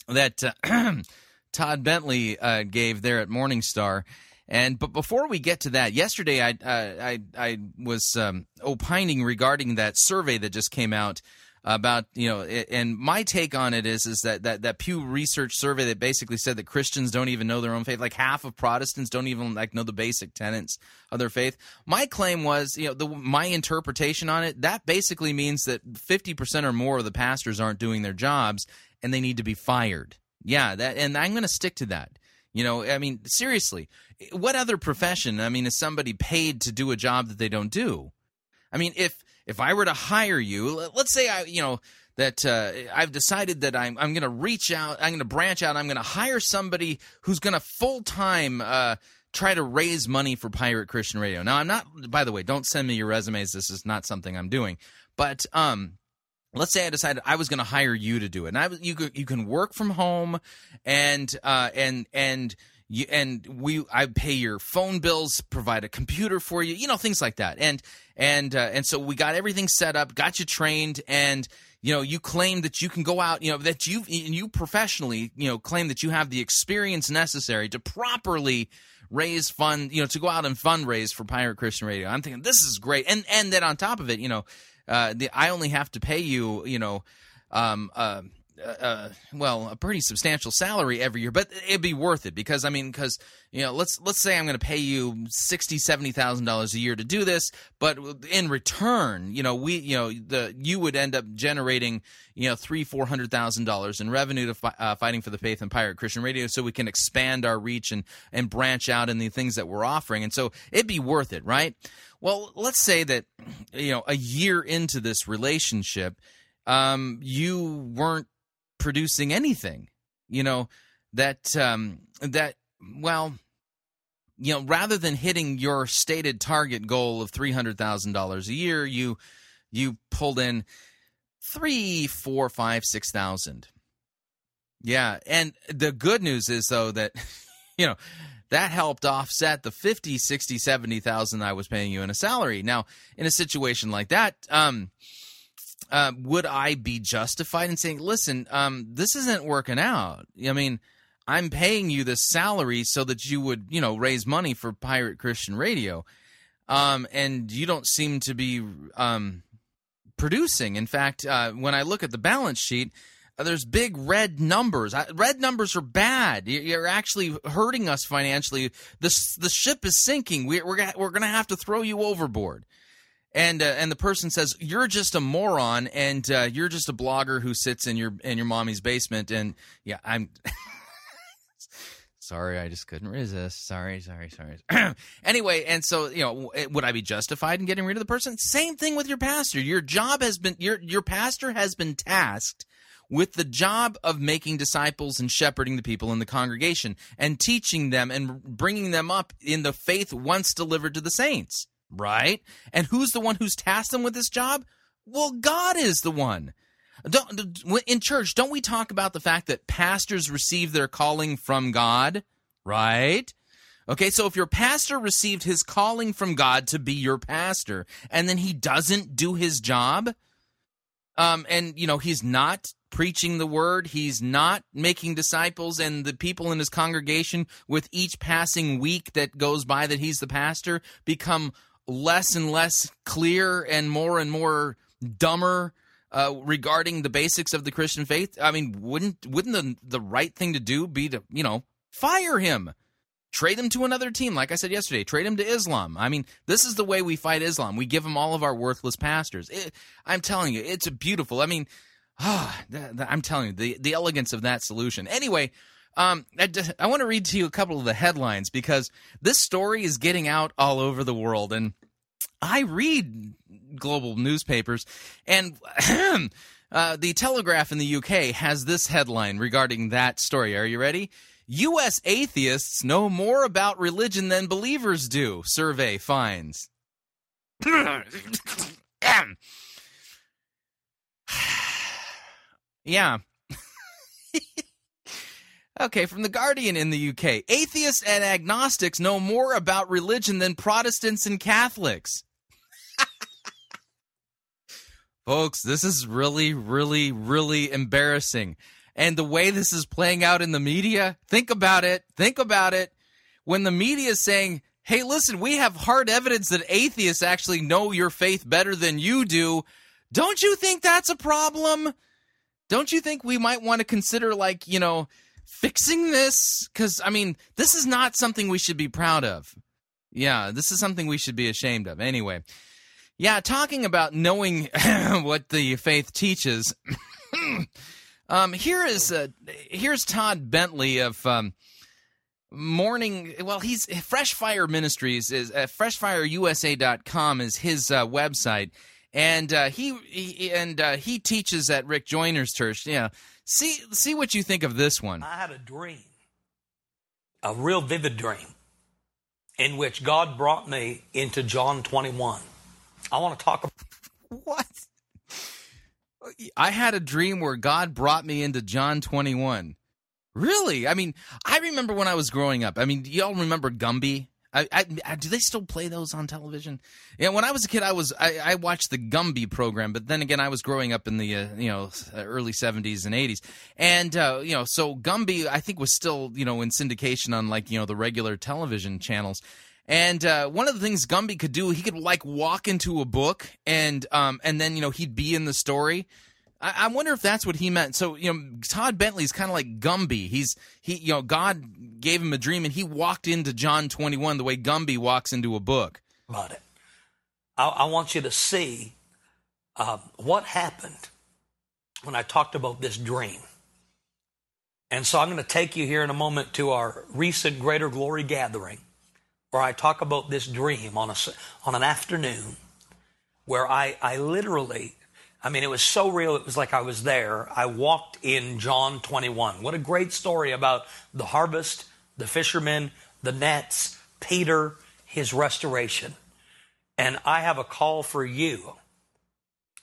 that uh, Todd Bentley uh, gave there at Morningstar. And but before we get to that, yesterday I uh, I I was um, opining regarding that survey that just came out about you know and my take on it is is that that that Pew Research survey that basically said that Christians don't even know their own faith like half of Protestants don't even like know the basic tenets of their faith my claim was you know the my interpretation on it that basically means that 50% or more of the pastors aren't doing their jobs and they need to be fired. Yeah, that and I'm going to stick to that. You know, I mean, seriously, what other profession? I mean, is somebody paid to do a job that they don't do? I mean, if if I were to hire you, let's say I, you know, that uh, I've decided that I'm I'm going to reach out, I'm going to branch out, I'm going to hire somebody who's going to full time uh, try to raise money for Pirate Christian Radio. Now, I'm not. By the way, don't send me your resumes. This is not something I'm doing. But um, let's say I decided I was going to hire you to do it, and I you you can work from home, and uh, and and you and we I pay your phone bills, provide a computer for you, you know things like that, and and uh, and so we got everything set up, got you trained, and you know you claim that you can go out, you know that you you professionally you know claim that you have the experience necessary to properly raise fund, you know, to go out and fundraise for Pirate Christian Radio. I'm thinking this is great, and and then on top of it, you know uh, the, I only have to pay you, you know, um, uh, uh, uh, well, a pretty substantial salary every year, but it'd be worth it because I mean, because you know, let's let's say I'm going to pay you sixty, seventy thousand dollars a year to do this, but in return, you know, we, you know, the you would end up generating, you know, three, four hundred thousand dollars in revenue to fi- uh, fighting for the faith and pirate Christian radio, so we can expand our reach and and branch out in the things that we're offering, and so it'd be worth it, right? Well, let's say that you know a year into this relationship, um, you weren't producing anything. You know that um, that well, you know, rather than hitting your stated target goal of three hundred thousand dollars a year, you you pulled in three, four, five, six thousand. Yeah, and the good news is though that you know that helped offset the 50 60 70,000 I was paying you in a salary. Now, in a situation like that, um uh, would I be justified in saying, "Listen, um, this isn't working out"? I mean, I'm paying you this salary so that you would, you know, raise money for Pirate Christian Radio, um, and you don't seem to be um, producing. In fact, uh, when I look at the balance sheet, uh, there's big red numbers. Red numbers are bad. You're actually hurting us financially. This the ship is sinking. We, we're we're going to have to throw you overboard and uh, and the person says you're just a moron and uh, you're just a blogger who sits in your in your mommy's basement. And yeah i'm sorry i just couldn't resist. Sorry sorry sorry. Anyway and so you know would i be justified in getting rid of the person? Same thing with your pastor. Your job has been your your pastor has been tasked with the job of making disciples and shepherding the people in the congregation and teaching them and bringing them up in the faith once delivered to the saints right? And who's the one who's tasked them with this job? Well, God is the one. Don't, in church, don't we talk about the fact that pastors receive their calling from God, right? Okay, so if your pastor received his calling from God to be your pastor, and then he doesn't do his job, um, and you know he's not preaching the word, he's not making disciples, and the people in his congregation, with each passing week that goes by that he's the pastor, become less and less clear and more and more dumber uh, regarding the basics of the Christian faith? I mean, wouldn't wouldn't the the right thing to do be to you know fire him, trade him to another team? Like I said yesterday, trade him to Islam. I mean, this is the way we fight Islam. We give him all of our worthless pastors. It, I'm telling you, it's beautiful. I mean, ah, I'm telling you, the the elegance of that solution. Anyway. Um, I, I want to read to you a couple of the headlines because this story is getting out all over the world, and I read global newspapers, and uh, the Telegraph in the UK has this headline regarding that story. Are you ready? U.S. atheists know more about religion than believers do. Survey finds. yeah. Okay, from The Guardian in the UK. Atheists and agnostics know more about religion than Protestants and Catholics. Folks, this is really, really, really embarrassing. And the way this is playing out in the media, think about it. Think about it. When the media is saying, hey, listen, we have hard evidence that atheists actually know your faith better than you do, don't you think that's a problem? Don't you think we might want to consider, like, you know, fixing this? Because, I mean, this is not something we should be proud of. Yeah, this is something we should be ashamed of. Anyway, yeah, talking about knowing what the faith teaches. um, here is uh, here's Todd Bentley of um, Morning. Well, he's Fresh Fire Ministries is uh, FreshFireUSA.com is his uh, website, and uh, he, he and uh, he teaches at Rick Joyner's church. Yeah, See, see what you think of this one. I had a dream, a real vivid dream, in which God brought me into John 21. I want to talk about. What? I had a dream where God brought me into John 21. Really? I mean, I remember when I was growing up. I mean, y'all remember Gumby? I, I, do they still play those on television? Yeah, when I was a kid, I was I, I watched the Gumby program, but then again, I was growing up in the uh, you know early seventies and eighties, and uh, you know, so Gumby I think was still you know in syndication on like you know the regular television channels. And uh, one of the things Gumby could do, he could like walk into a book and um, and then you know he'd be in the story. I, I wonder if that's what he meant. So you know, Todd Bentley's kind of like Gumby. He's he you know God gave him a dream and he walked into John twenty one the way Gumby walks into a book. About it, I, I want you to see uh, what happened when I talked about this dream. And so I'm going to take you here in a moment to our recent Greater Glory gathering, where I talk about this dream on a on an afternoon, where I I literally I mean, it was so real, it was like I was there. I walked in John 21. What a great story about the harvest, the fishermen, the nets, Peter, his restoration. And I have a call for you.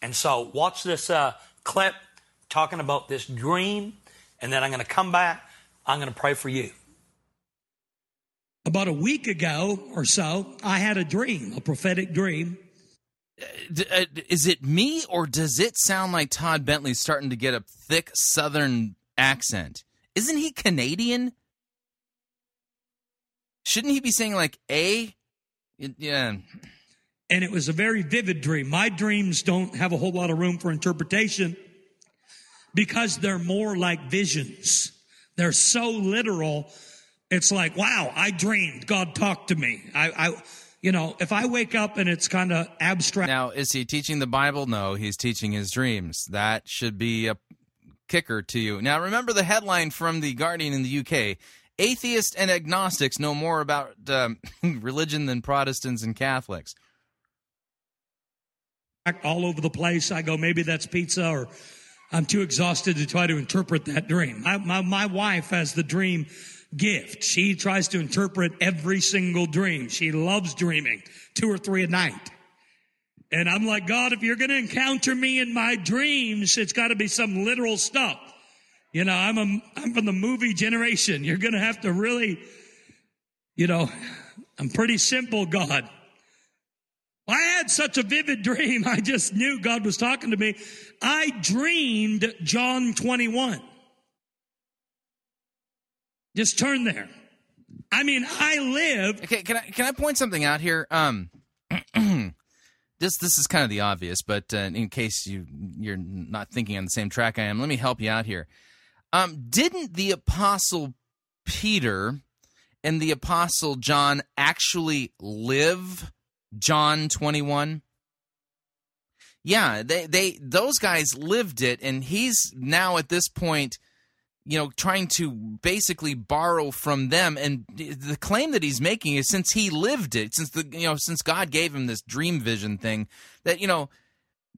And so, watch this uh, clip talking about this dream, and then I'm going to come back. I'm going to pray for you. About a week ago or so, I had a dream, a prophetic dream Uh, is it me or does it sound like Todd Bentley's starting to get a thick Southern accent? Isn't he Canadian? Shouldn't he be saying like a? Yeah. And it was a very vivid dream. My dreams don't have a whole lot of room for interpretation because they're more like visions. They're so literal. It's like, wow, I dreamed. God talked to me. I, I you know, if I wake up and it's kind of abstract. Now, is he teaching the Bible? No, he's teaching his dreams. That should be a kicker to you. Now, remember the headline from The Guardian in the UK Atheists and agnostics know more about um, religion than Protestants and Catholics. All over the place. I go, maybe that's pizza, or I'm too exhausted to try to interpret that dream. My, my, my wife has the dream gift. She tries to interpret every single dream. She loves dreaming two or three a night. And I'm like, God, if you're going to encounter me in my dreams, it's got to be some literal stuff. You know, I'm a, I'm from the movie generation. You're going to have to really, you know, I'm pretty simple, God. I had such a vivid dream. I just knew God was talking to me. I dreamed John 21. Just turn there. I mean, I live. Okay, can I can I point something out here? Um, this this is kind of the obvious, but uh, in case you you're not thinking on the same track I am, let me help you out here. Um, didn't the apostle Peter and the apostle John actually live John twenty one? Yeah, they they those guys lived it, and he's now at this point you know, trying to basically borrow from them. And the claim that he's making is since he lived it, since the you know, since God gave him this dream vision thing, that you know,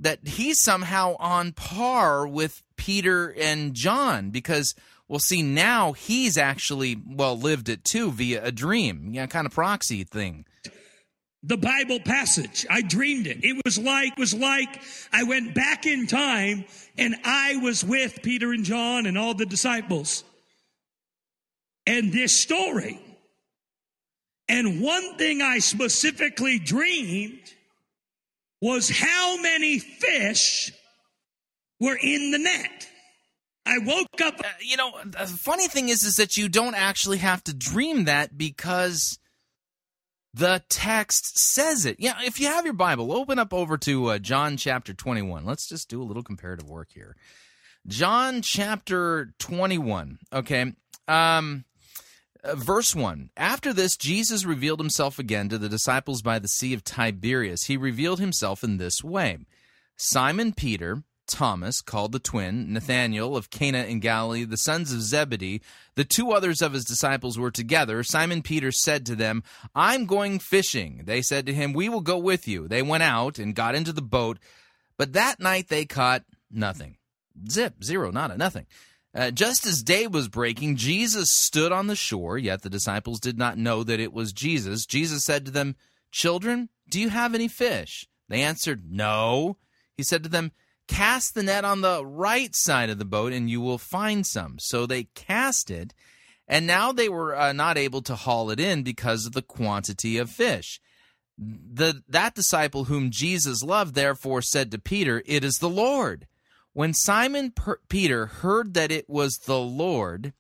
that he's somehow on par with Peter and John because well, see now he's actually well lived it too via a dream, yeah, kind of proxy thing the Bible passage. I dreamed it. It was like, was like I went back in time and I was with Peter and John and all the disciples. And this story. And one thing I specifically dreamed was how many fish were in the net. I woke up. Uh, you know, the funny thing is, is that you don't actually have to dream that because the text says it. Yeah, if you have your Bible, open up over to uh, John chapter 21. Let's just do a little comparative work here. John chapter 21. Okay. Um uh, verse 1 After this, Jesus revealed himself again to the disciples by the Sea of Tiberias. He revealed himself in this way Simon Peter Thomas, called the twin, Nathanael of Cana in Galilee, the sons of Zebedee, the two others of his disciples were together. Simon Peter said to them, I'm going fishing. They said to him, We will go with you. They went out and got into the boat, but that night they caught nothing. Zip, zero, nada, nothing. Uh, just as day was breaking, Jesus stood on the shore, yet the disciples did not know that it was Jesus. Jesus said to them, Children, do you have any fish? They answered, No. He said to them, Cast the net on the right side of the boat and you will find some. So they cast it, and now they were uh, not able to haul it in because of the quantity of fish. The, that disciple whom Jesus loved therefore said to Peter, It is the Lord. When Simon per- Peter heard that it was the Lord,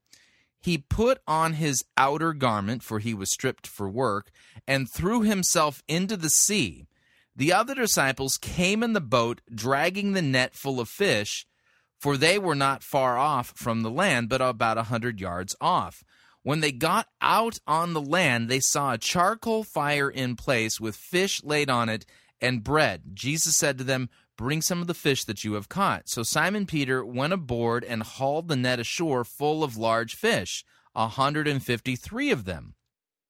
he put on his outer garment, for he was stripped for work, and threw himself into the sea. The other disciples came in the boat, dragging the net full of fish, for they were not far off from the land, but about a hundred yards off. When they got out on the land, they saw a charcoal fire in place with fish laid on it and bread. Jesus said to them, Bring some of the fish that you have caught. So Simon Peter went aboard and hauled the net ashore full of large fish, a hundred and fifty three of them.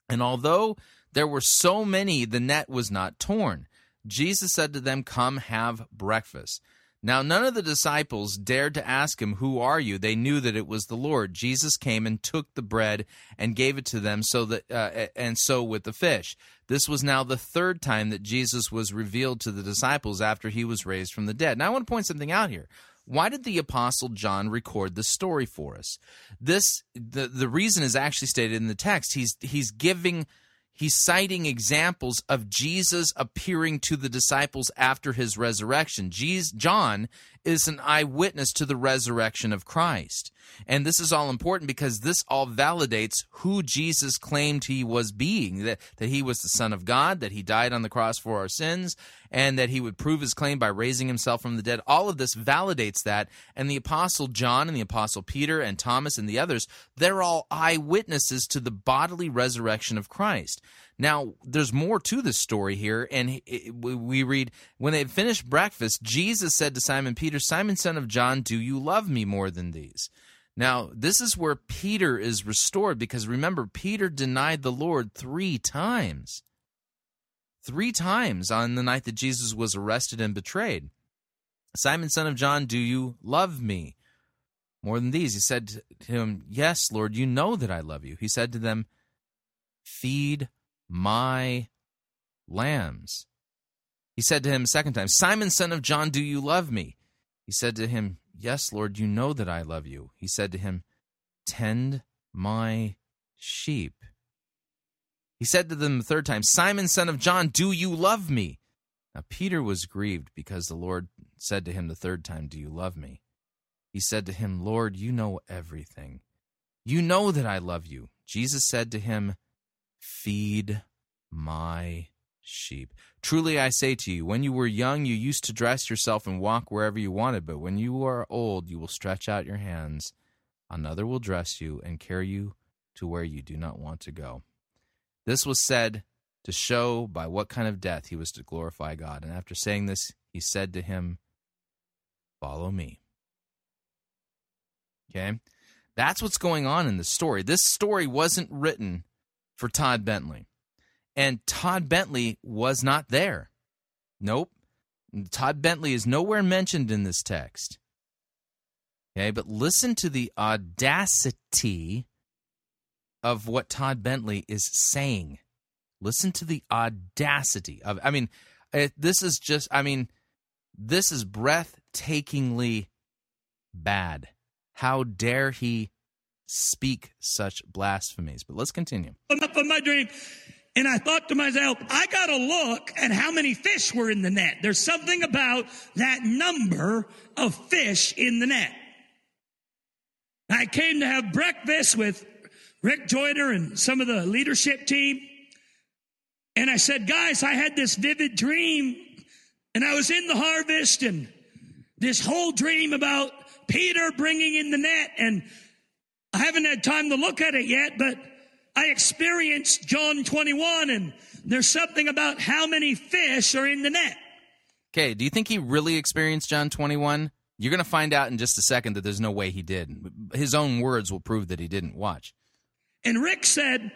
And although there were so many, the net was not torn. Jesus said to them, Come have breakfast. Now, none of the disciples dared to ask him, Who are you? They knew that it was the Lord. Jesus came and took the bread and gave it to them, so that, uh, and so with the fish. This was now the third time that Jesus was revealed to the disciples after he was raised from the dead. Now, I want to point something out here. Why did the apostle John record this story for us? This the the reason is actually stated in the text. He's he's giving he's citing examples of Jesus appearing to the disciples after his resurrection. Jesus, John is an eyewitness to the resurrection of Christ. And this is all important because this all validates who Jesus claimed he was being that, that he was the Son of God, that he died on the cross for our sins, and that he would prove his claim by raising himself from the dead. All of this validates that. And the Apostle John and the Apostle Peter and Thomas and the others, they're all eyewitnesses to the bodily resurrection of Christ. Now, there's more to this story here, and we read when they had finished breakfast, Jesus said to Simon Peter, Simon, son of John, do you love me more than these? Now, this is where Peter is restored because remember, Peter denied the Lord three times. Three times on the night that Jesus was arrested and betrayed. Simon, son of John, do you love me? More than these, he said to him, Yes, Lord, you know that I love you. He said to them, Feed my lambs. He said to him a second time, Simon, son of John, do you love me? He said to him, Yes, Lord, you know that I love you. He said to him, Tend my sheep. He said to them the third time, Simon, son of John, do you love me? Now Peter was grieved because the Lord said to him the third time, Do you love me? He said to him, Lord, you know everything. You know that I love you. Jesus said to him, Feed my sheep. Truly I say to you, when you were young, you used to dress yourself and walk wherever you wanted, but when you are old, you will stretch out your hands. Another will dress you and carry you to where you do not want to go. This was said to show by what kind of death he was to glorify God. And after saying this, he said to him, Follow me. Okay? That's what's going on in the story. This story wasn't written for Todd Bentley. And Todd Bentley was not there. Nope. Todd Bentley is nowhere mentioned in this text. Okay, but listen to the audacity of what Todd Bentley is saying. Listen to the audacity of I mean, this is just I mean, this is breathtakingly bad. How dare he speak such blasphemies? But let's continue. On my dream and I thought to myself, I got to look at how many fish were in the net. There's something about that number of fish in the net. I came to have breakfast with Rick Joyner and some of the leadership team. And I said, guys, I had this vivid dream and I was in the harvest and this whole dream about Peter bringing in the net. And I haven't had time to look at it yet, but I experienced John 21 and there's something about how many fish are in the net. Okay, do you think he really experienced John 21? You're going to find out in just a second that there's no way he did. His own words will prove that he didn't. Watch. And Rick said,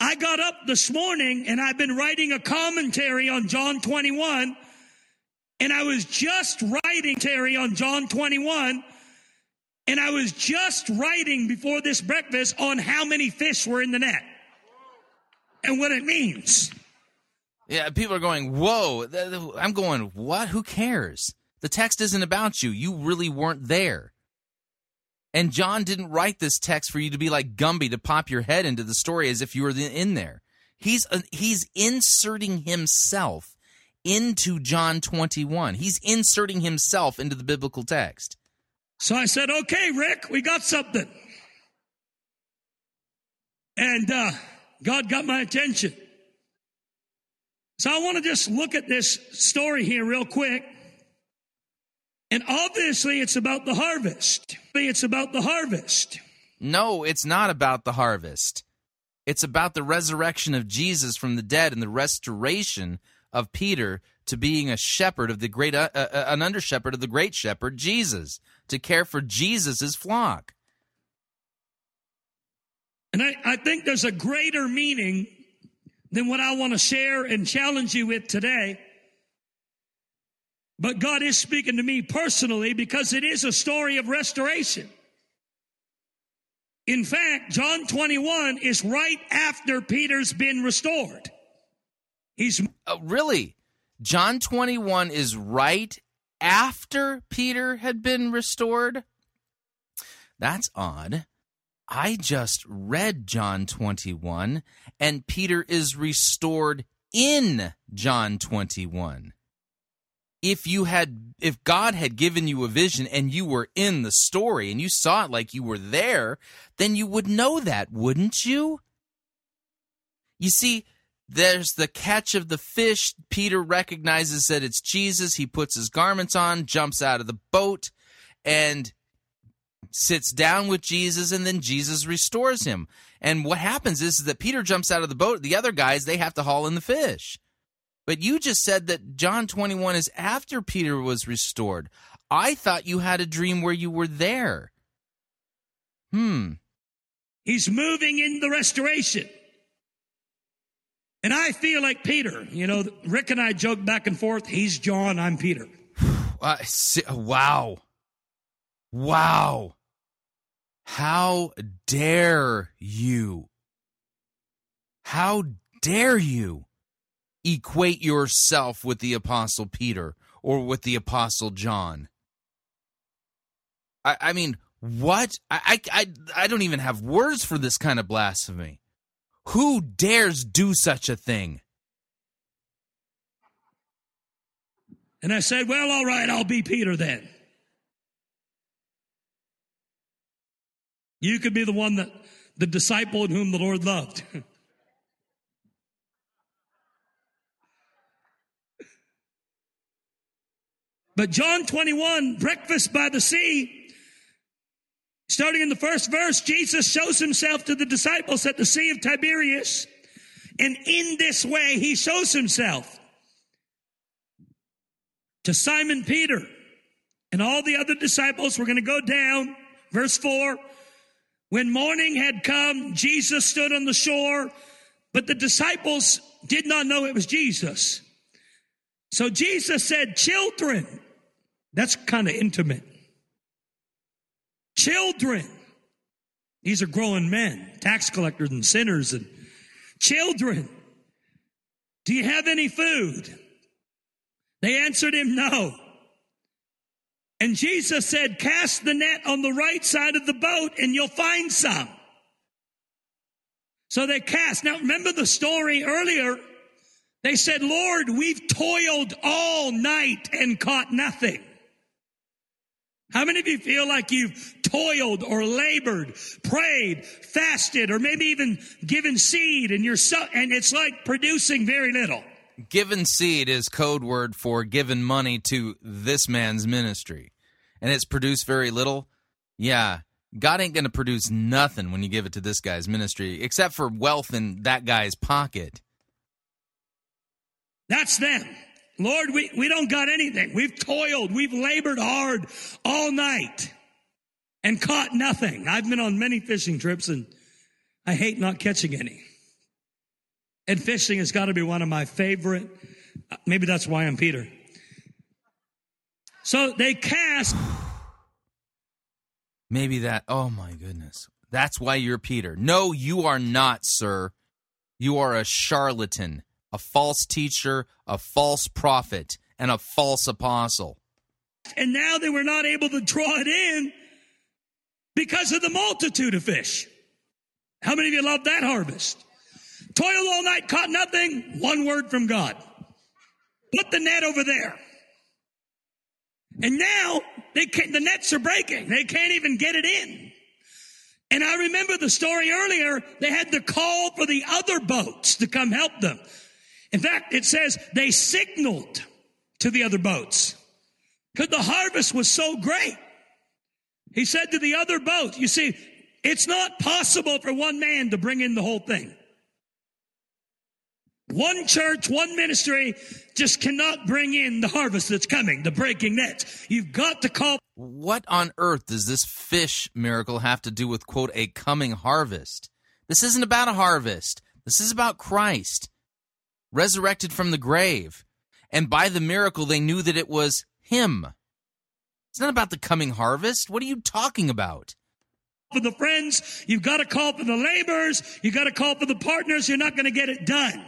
I got up this morning and I've been writing a commentary on John 21. And I was just writing Terry on John 21 and I was just writing before this breakfast on how many fish were in the net and what it means. Yeah, people are going, whoa. I'm going, what? Who cares? The text isn't about you. You really weren't there. And John didn't write this text for you to be like Gumby to pop your head into the story as if you were in there. He's uh, he's inserting himself into John 21. He's inserting himself into the biblical text. So I said, okay, Rick, we got something. And uh, God got my attention. So I want to just look at this story here real quick. And obviously, it's about the harvest. It's about the harvest. No, it's not about the harvest. It's about the resurrection of Jesus from the dead and the restoration of Peter to being a shepherd of the great, uh, uh, an under shepherd of the great shepherd, Jesus to care for Jesus' flock. And I, I think there's a greater meaning than what I want to share and challenge you with today. But God is speaking to me personally because it is a story of restoration. In fact, John 21 is right after Peter's been restored. He's uh, really John 21 is right after Peter had been restored? That's odd. I just read John 21, and Peter is restored in John 21. If you had, if God had given you a vision and you were in the story and you saw it like you were there, then you would know that, wouldn't you? You see, there's the catch of the fish. Peter recognizes that it's Jesus. He puts his garments on, jumps out of the boat, and sits down with Jesus, and then Jesus restores him. And what happens is, that Peter jumps out of the boat. The other guys, they have to haul in the fish. But you just said that John 21 is after Peter was restored. I thought you had a dream where you were there. Hmm. He's moving in the restoration. And I feel like Peter. You know, Rick and I joke back and forth. He's John, I'm Peter. Wow. Wow. How dare you? How dare you equate yourself with the Apostle Peter or with the Apostle John? I, I mean, what? I, I, I don't even have words for this kind of blasphemy. Who dares do such a thing? And I said, Well, all right, I'll be Peter then. You could be the one that, the disciple in whom the Lord loved. but John 21, breakfast by the sea, starting in the first verse, Jesus shows himself to the disciples at the Sea of Tiberias. And in this way, he shows himself to Simon Peter and all the other disciples. We're going to go down. Verse 4 when morning had come, Jesus stood on the shore, but the disciples did not know it was Jesus. So Jesus said, Children, that's kind of intimate. Children, these are growing men, tax collectors and sinners and children. Do you have any food? They answered him, No. And Jesus said, cast the net on the right side of the boat and you'll find some. So they cast. Now remember the story earlier. They said, Lord, we've toiled all night and caught nothing. How many of you feel like you've toiled or labored, prayed, fasted, or maybe even given seed and you're so, and it's like producing very little? given seed is code word for given money to this man's ministry and it's produced very little, yeah, God ain't going to produce nothing when you give it to this guy's ministry except for wealth in that guy's pocket. That's them. Lord, we, we don't got anything. We've toiled, we've labored hard all night and caught nothing. I've been on many fishing trips and I hate not catching any. And fishing has got to be one of my favorite. Maybe that's why I'm Peter. So they cast. Maybe that. Oh my goodness. That's why you're Peter. No, you are not, sir. You are a charlatan, a false teacher, a false prophet, and a false apostle. And now they were not able to draw it in because of the multitude of fish. How many of you love that harvest? Toil all night, caught nothing. One word from God. Put the net over there. And now they can't, the nets are breaking. They can't even get it in. And I remember the story earlier. They had to call for the other boats to come help them. In fact, it says they signaled to the other boats because the harvest was so great. He said to the other boat, you see, it's not possible for one man to bring in the whole thing. One church, one ministry just cannot bring in the harvest that's coming, the breaking nets. You've got to call. What on earth does this fish miracle have to do with, quote, a coming harvest? This isn't about a harvest. This is about Christ, resurrected from the grave. And by the miracle, they knew that it was Him. It's not about the coming harvest. What are you talking about? For the friends, you've got to call for the laborers, you've got to call for the partners, you're not going to get it done.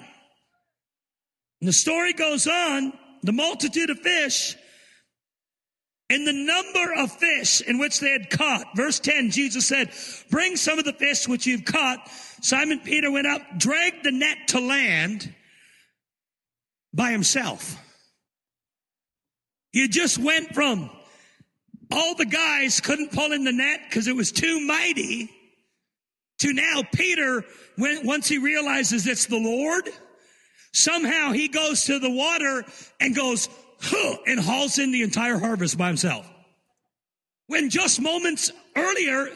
And the story goes on, the multitude of fish. in the number of fish in which they had caught. Verse 10, Jesus said, bring some of the fish which you've caught. Simon Peter went up, dragged the net to land by himself. He just went from all the guys couldn't pull in the net because it was too mighty to now Peter, when, once he realizes it's the Lord, somehow he goes to the water and goes, huh, and hauls in the entire harvest by himself. When just moments earlier,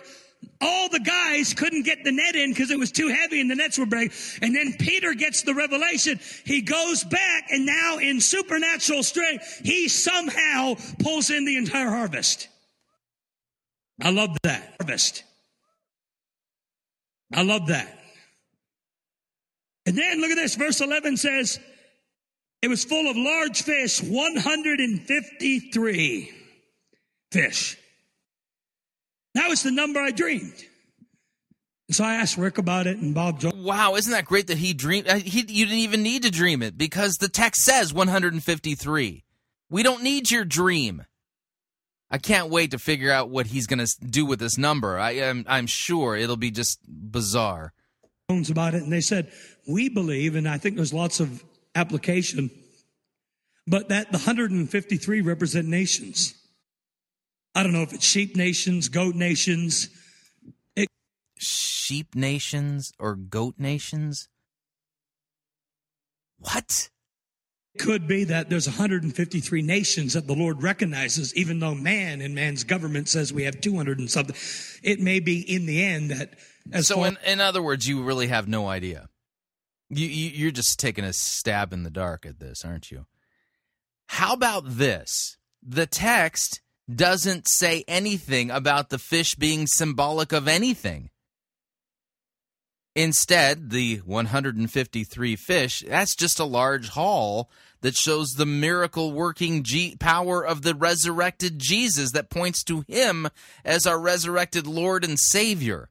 all the guys couldn't get the net in because it was too heavy and the nets were breaking. And then Peter gets the revelation. He goes back and now in supernatural strength, he somehow pulls in the entire harvest. I love that. Harvest. I love that. And then look at this. Verse 11 says, it was full of large fish, 153 fish. That was the number I dreamed. And so I asked Rick about it and Bob Jones. Wow, isn't that great that he dreamed? Uh, he, you didn't even need to dream it because the text says 153. We don't need your dream. I can't wait to figure out what he's going to do with this number. I am I'm sure it'll be just bizarre. About it, and they said we believe, and I think there's lots of application, but that the 153 represent nations. I don't know if it's sheep nations, goat nations. It- sheep nations or goat nations? What? It could be that there's 153 nations that the Lord recognizes, even though man and man's government says we have 200 and something. It may be in the end that. As so, far- in, in other words, you really have no idea. You, you, you're just taking a stab in the dark at this, aren't you? How about this? The text doesn't say anything about the fish being symbolic of anything. Instead, the 153 fish, that's just a large haul that shows the miracle working G- power of the resurrected Jesus that points to him as our resurrected Lord and Savior.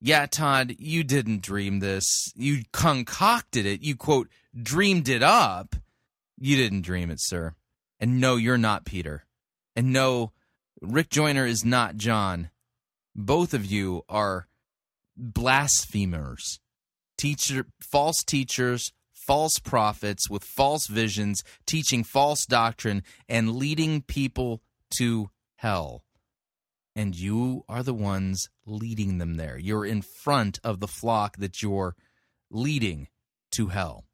Yeah, Todd, you didn't dream this. You concocted it. You, quote, dreamed it up. You didn't dream it, sir. And no, you're not Peter. And no, Rick Joyner is not John. Both of you are blasphemers, teacher, false teachers, false prophets with false visions, teaching false doctrine, and leading people to hell. And you are the ones leading them there. You're in front of the flock that you're leading to hell.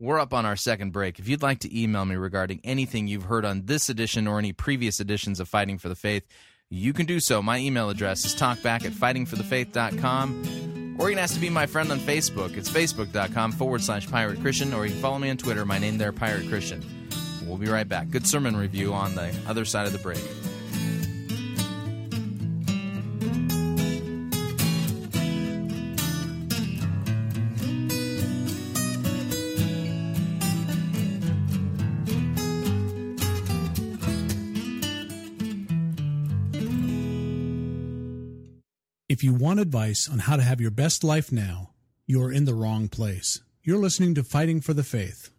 We're up on our second break. If you'd like to email me regarding anything you've heard on this edition or any previous editions of Fighting for the Faith, you can do so. My email address is talkback at fightingforthefaith.com. Or you can ask to be my friend on Facebook. It's facebook.com forward slash pirate Christian, or you can follow me on Twitter. My name there, Pirate Christian. We'll be right back. Good sermon review on the other side of the break. You want advice on how to have your best life now, you are in the wrong place. You're listening to Fighting for the Faith.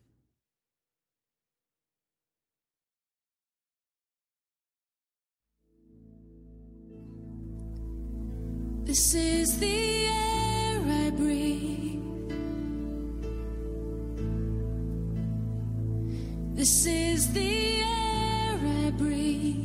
This is the air I breathe. This is the air I breathe.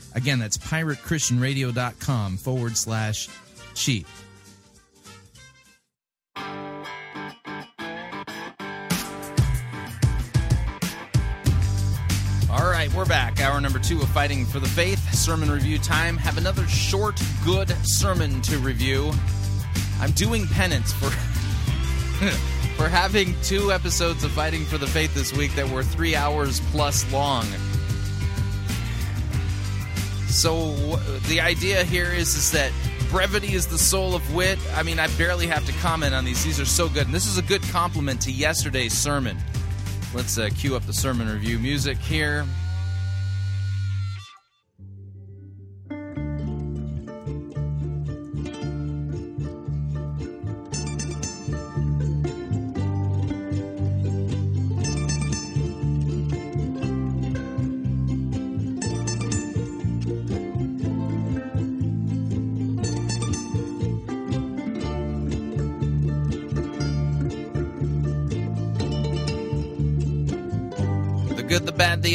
Again, that's piratechristianradio.com forward slash cheap. All right, we're back. Hour number two of Fighting for the Faith. Sermon review time. Have another short, good sermon to review. I'm doing penance for for having two episodes of Fighting for the Faith this week that were three hours plus long. So the idea here is is that brevity is the soul of wit. I mean, I barely have to comment on these. These are so good, and this is a good compliment to yesterday's sermon. Let's uh, cue up the sermon review music here.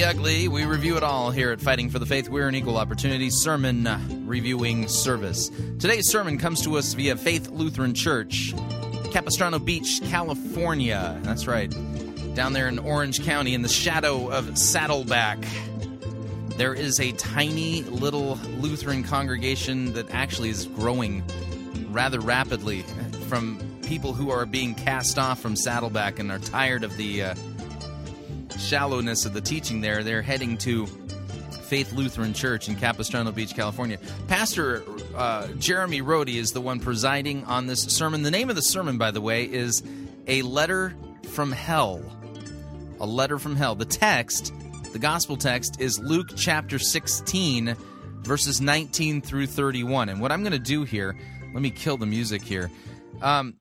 Ugly. We review it all here at Fighting for the Faith. We're an equal opportunity sermon reviewing service. Today's sermon comes to us via Faith Lutheran Church, Capistrano Beach, California. That's right. Down there in Orange County, in the shadow of Saddleback, there is a tiny little Lutheran congregation that actually is growing rather rapidly from people who are being cast off from Saddleback and are tired of the. Uh, shallowness of the teaching there, they're heading to Faith Lutheran Church in Capistrano Beach, California. Pastor uh, Jeremy Rhode is the one presiding on this sermon. The name of the sermon, by the way, is A Letter from Hell. A Letter from Hell. The text, the gospel text, is Luke chapter 16, verses 19 through 31. And what I'm going to do here, let me kill the music here. Um,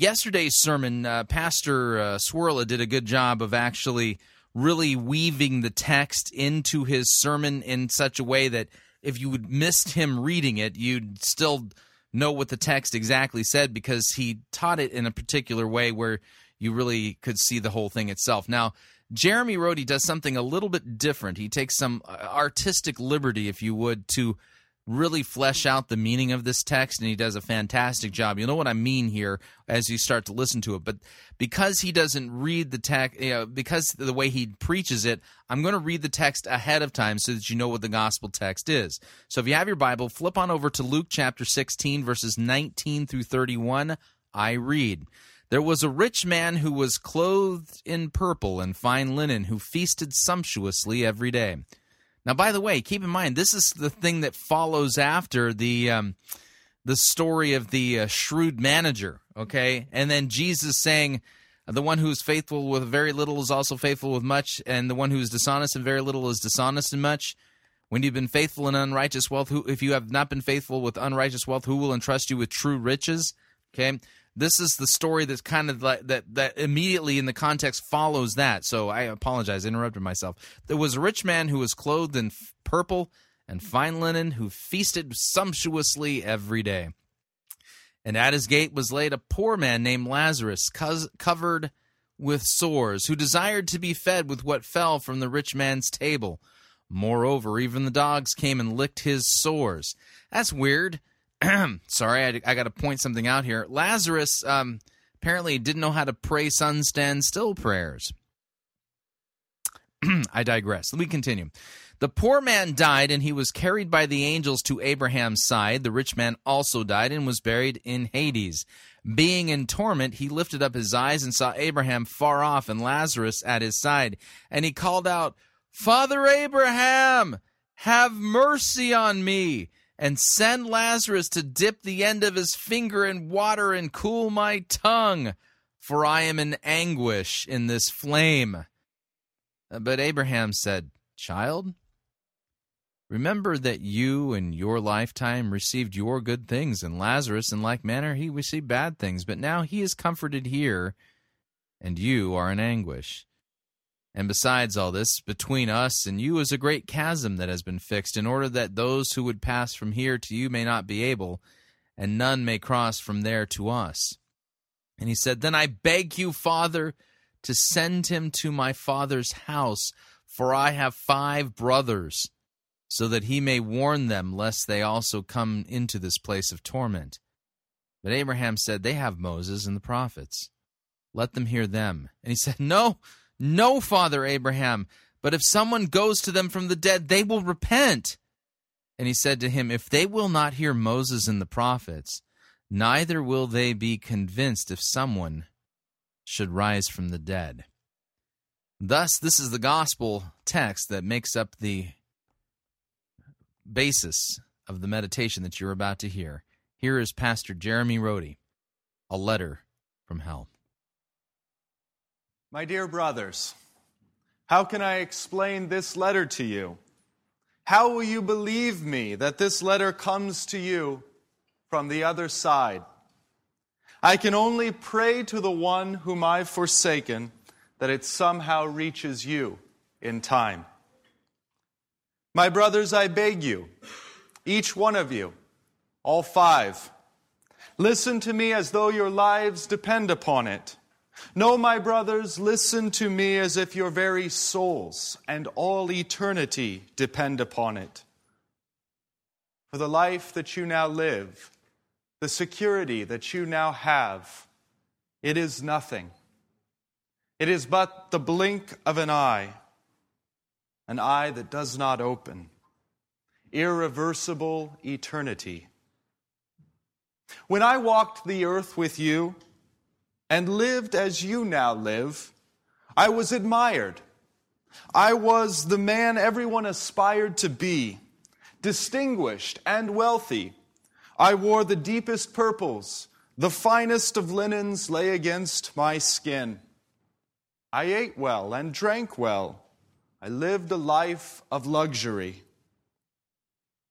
yesterday's sermon, uh, Pastor uh, Cwirla did a good job of actually really weaving the text into his sermon in such a way that if you missed him reading it, you'd still know what the text exactly said because he taught it in a particular way where you really could see the whole thing itself. Now, Jeremy Rhode does something a little bit different. He takes some uh, artistic liberty, if you would, to really flesh out the meaning of this text and he does a fantastic job. You know what I mean here as you start to listen to it. But because he doesn't read the text, you know, because the way he preaches it, I'm going to read the text ahead of time so that you know what the gospel text is. So if you have your Bible, flip on over to Luke chapter 16 verses 19 through 31. I read. There was a rich man who was clothed in purple and fine linen, who feasted sumptuously every day. Now, by the way, keep in mind this is the thing that follows after the um, the story of the uh, shrewd manager. Okay, and then Jesus saying, "The one who is faithful with very little is also faithful with much, and the one who is dishonest in very little is dishonest in much." When you've been faithful in unrighteous wealth, who, if you have not been faithful with unrighteous wealth, who will entrust you with true riches? Okay, this is the story that's kind of like that that immediately in the context follows that. So I apologize, interrupted myself. There was a rich man who was clothed in purple and fine linen, who feasted sumptuously every day. And at his gate was laid a poor man named Lazarus, covered with sores, who desired to be fed with what fell from the rich man's table. Moreover, even the dogs came and licked his sores. That's weird. Sorry, I, I got to point something out here. Lazarus um, apparently didn't know how to pray sun stand still prayers. I digress. Let me continue. The poor man died, and he was carried by the angels to Abraham's side. The rich man also died and was buried in Hades. Being in torment, he lifted up his eyes and saw Abraham far off and Lazarus at his side. And he called out, Father Abraham, have mercy on me and send Lazarus to dip the end of his finger in water and cool my tongue, for I am in anguish in this flame. Uh, but Abraham said, Child, remember that you in your lifetime received your good things, and Lazarus in like manner he received bad things, but now he is comforted here, and you are in anguish. And besides all this, between us and you is a great chasm that has been fixed, in order that those who would pass from here to you may not be able, and none may cross from there to us. And he said, Then I beg you, Father, to send him to my father's house, for I have five brothers, so that he may warn them, lest they also come into this place of torment. But Abraham said, They have Moses and the prophets. Let them hear them. And he said, No, no, Father Abraham, but if someone goes to them from the dead, they will repent. And he said to him, If they will not hear Moses and the prophets, neither will they be convinced if someone should rise from the dead. Thus, this is the gospel text that makes up the basis of the meditation that you're about to hear. Here is Pastor Jeremy Rhode, a letter from hell. My dear brothers, how can I explain this letter to you? How will you believe me that this letter comes to you from the other side? I can only pray to the one whom I've forsaken that it somehow reaches you in time. My brothers, I beg you, each one of you, all five, listen to me as though your lives depend upon it. No, my brothers, listen to me as if your very souls and all eternity depend upon it. For the life that you now live, the security that you now have, it is nothing. It is but the blink of an eye, an eye that does not open, irreversible eternity. When I walked the earth with you, and lived as you now live, I was admired. I was the man everyone aspired to be, distinguished and wealthy. I wore the deepest purples, the finest of linens lay against my skin. I ate well and drank well. I lived a life of luxury.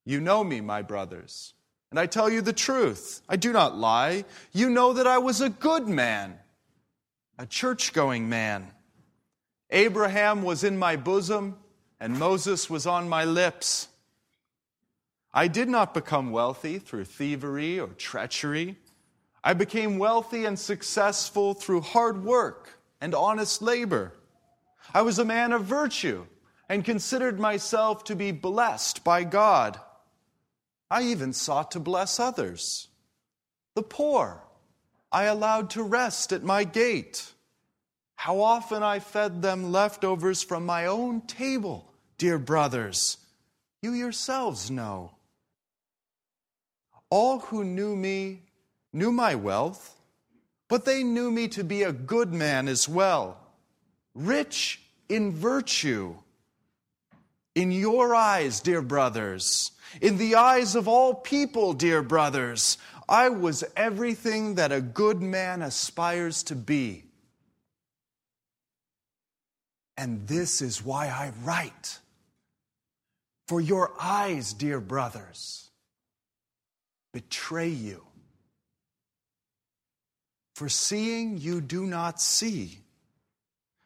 You know me, my brothers. And I tell you the truth. I do not lie. You know that I was a good man, a church going man. Abraham was in my bosom, and Moses was on my lips. I did not become wealthy through thievery or treachery. I became wealthy and successful through hard work and honest labor. I was a man of virtue and considered myself to be blessed by God. I even sought to bless others. The poor I allowed to rest at my gate. How often I fed them leftovers from my own table, dear brothers, you yourselves know. All who knew me knew my wealth, but they knew me to be a good man as well, rich in virtue. In your eyes, dear brothers, in the eyes of all people, dear brothers, I was everything that a good man aspires to be. And this is why I write. For your eyes, dear brothers, betray you. For seeing you do not see.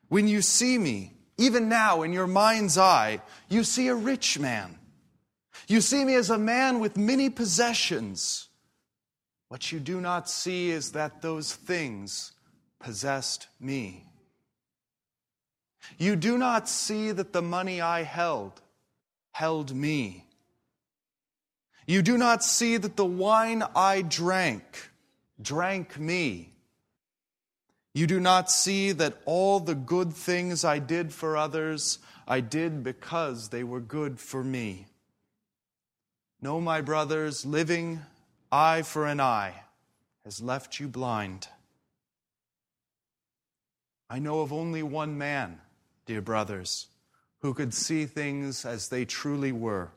When you see me, even now in your mind's eye, you see a rich man you see me as a man with many possessions. What you do not see is that those things possessed me. You do not see that the money I held held me. You do not see that the wine I drank drank me. You do not see that all the good things I did for others I did because they were good for me. No, my brothers, living eye for an eye has left you blind. I know of only one man, dear brothers, who could see things as they truly were.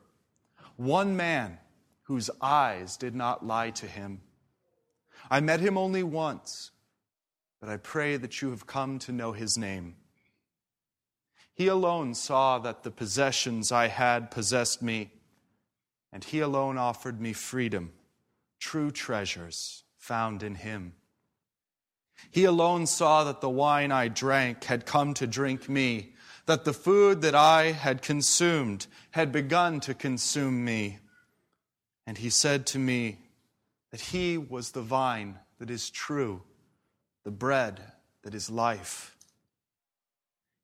One man whose eyes did not lie to him. I met him only once, but I pray that you have come to know his name. He alone saw that the possessions I had possessed me, and he alone offered me freedom, true treasures found in him. He alone saw that the wine I drank had come to drink me, that the food that I had consumed had begun to consume me. And he said to me that he was the vine that is true, the bread that is life.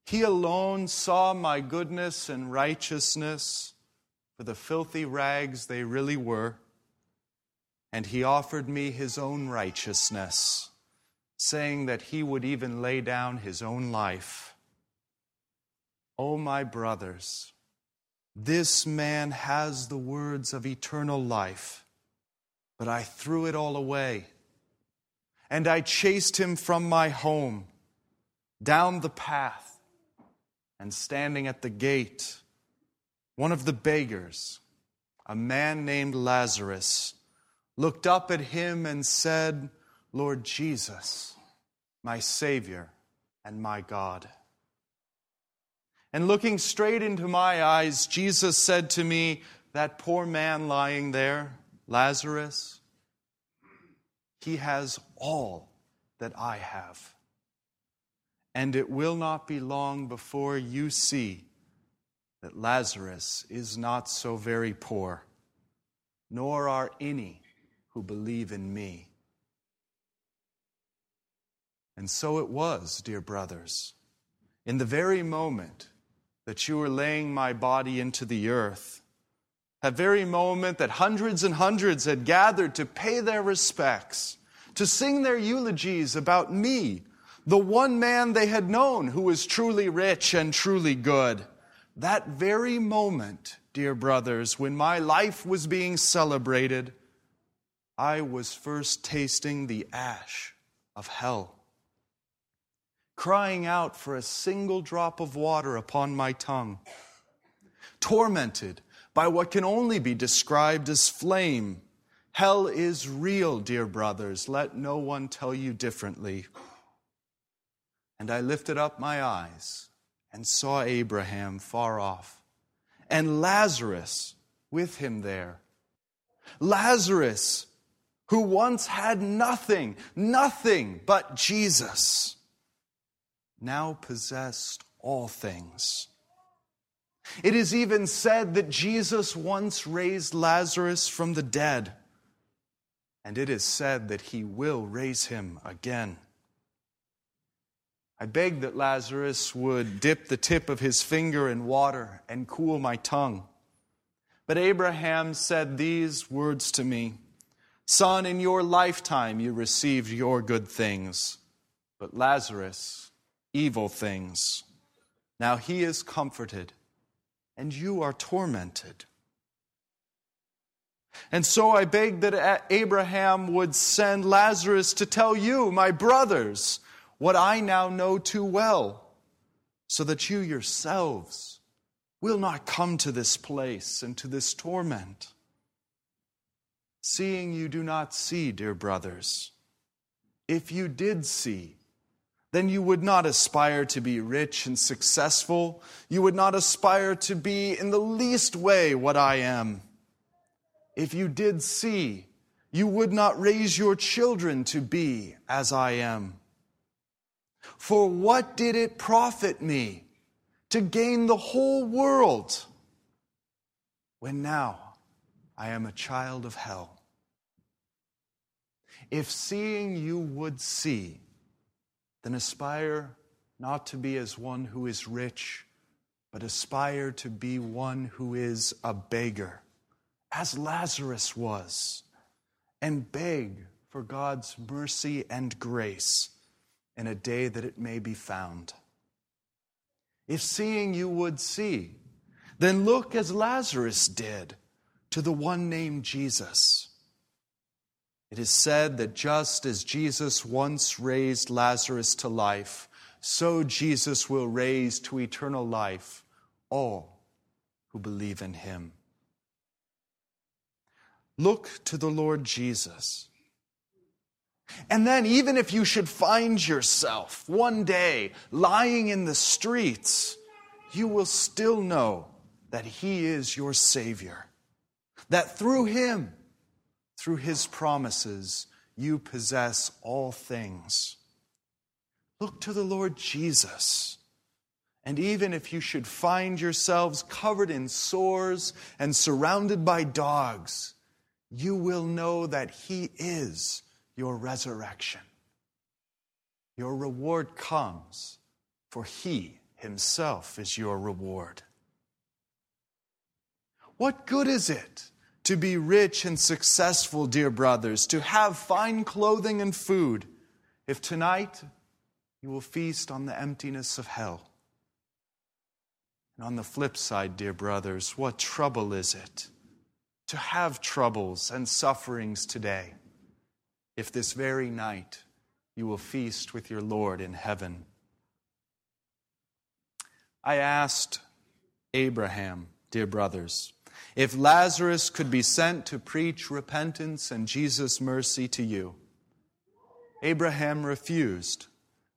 He alone saw my goodness and righteousness for the filthy rags they really were, and he offered me his own righteousness saying that he would even lay down his own life. Oh, my brothers, this man has the words of eternal life, but I threw it all away. And I chased him from my home, down the path, and standing at the gate, one of the beggars, a man named Lazarus, looked up at him and said, Lord Jesus, my Savior and my God. And looking straight into my eyes, Jesus said to me, That poor man lying there, Lazarus, he has all that I have. And it will not be long before you see that Lazarus is not so very poor, nor are any who believe in me. And so it was, dear brothers. In the very moment that you were laying my body into the earth, that very moment that hundreds and hundreds had gathered to pay their respects, to sing their eulogies about me, the one man they had known who was truly rich and truly good. That very moment, dear brothers, when my life was being celebrated, I was first tasting the ash of hell crying out for a single drop of water upon my tongue, tormented by what can only be described as flame. Hell is real, dear brothers. Let no one tell you differently. And I lifted up my eyes and saw Abraham far off, and Lazarus with him there. Lazarus, who once had nothing, nothing but Jesus now possessed all things. It is even said that Jesus once raised Lazarus from the dead, and it is said that he will raise him again. I begged that Lazarus would dip the tip of his finger in water and cool my tongue. But Abraham said these words to me Son, in your lifetime you received your good things, but Lazarus evil things. Now he is comforted, and you are tormented. And so I begged that Abraham would send Lazarus to tell you, my brothers, what I now know too well, so that you yourselves will not come to this place and to this torment. Seeing you do not see, dear brothers, if you did see, then you would not aspire to be rich and successful. You would not aspire to be in the least way what I am. If you did see, you would not raise your children to be as I am. For what did it profit me to gain the whole world when now I am a child of hell? If seeing you would see, then aspire not to be as one who is rich, but aspire to be one who is a beggar, as Lazarus was, and beg for God's mercy and grace in a day that it may be found. If seeing you would see, then look as Lazarus did to the one named Jesus it is said that just as Jesus once raised Lazarus to life, so Jesus will raise to eternal life all who believe in him. Look to the Lord Jesus. And then, even if you should find yourself one day lying in the streets, you will still know that He is your Savior. That through Him, through His promises, you possess all things. Look to the Lord Jesus. And even if you should find yourselves covered in sores and surrounded by dogs, you will know that He is your resurrection. Your reward comes, for He Himself is your reward. What good is it to be rich and successful, dear brothers, to have fine clothing and food, if tonight you will feast on the emptiness of hell? And on the flip side, dear brothers, what trouble is it to have troubles and sufferings today if this very night you will feast with your Lord in heaven? I asked Abraham, dear brothers, if Lazarus could be sent to preach repentance and Jesus' mercy to you. Abraham refused,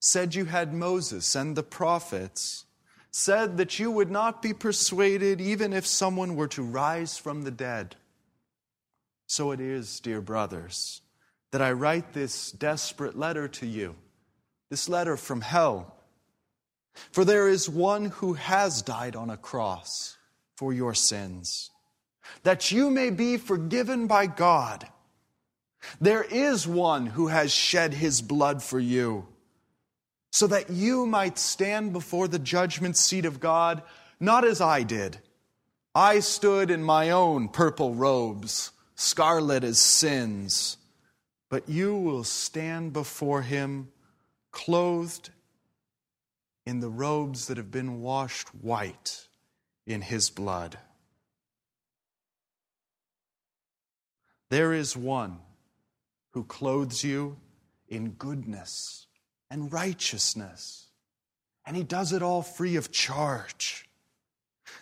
said you had Moses and the prophets, said that you would not be persuaded even if someone were to rise from the dead. So it is, dear brothers, that I write this desperate letter to you, this letter from hell. For there is one who has died on a cross for your sins that you may be forgiven by God. There is one who has shed his blood for you, so that you might stand before the judgment seat of God, not as I did. I stood in my own purple robes, scarlet as sins, but you will stand before him clothed in the robes that have been washed white in his blood. There is one who clothes you in goodness and righteousness, and he does it all free of charge.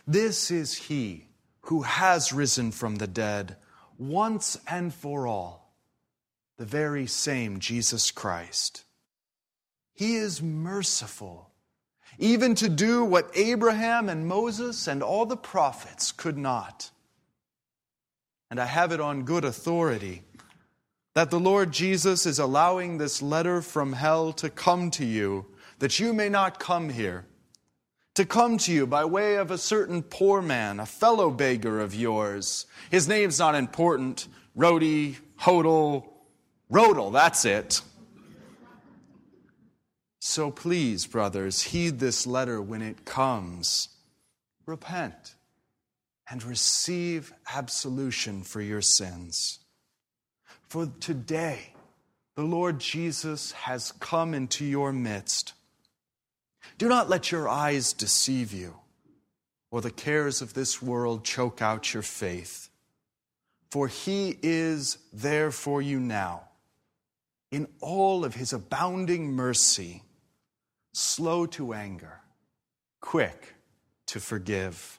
This is he who has risen from the dead once and for all, the very same Jesus Christ. He is merciful, even to do what Abraham and Moses and all the prophets could not and I have it on good authority, that the Lord Jesus is allowing this letter from hell to come to you, that you may not come here. To come to you by way of a certain poor man, a fellow beggar of yours. His name's not important. Rody, Hodel, Rodel, that's it. So please, brothers, heed this letter when it comes. Repent and receive absolution for your sins. For today, the Lord Jesus has come into your midst. Do not let your eyes deceive you, or the cares of this world choke out your faith. For he is there for you now, in all of his abounding mercy, slow to anger, quick to forgive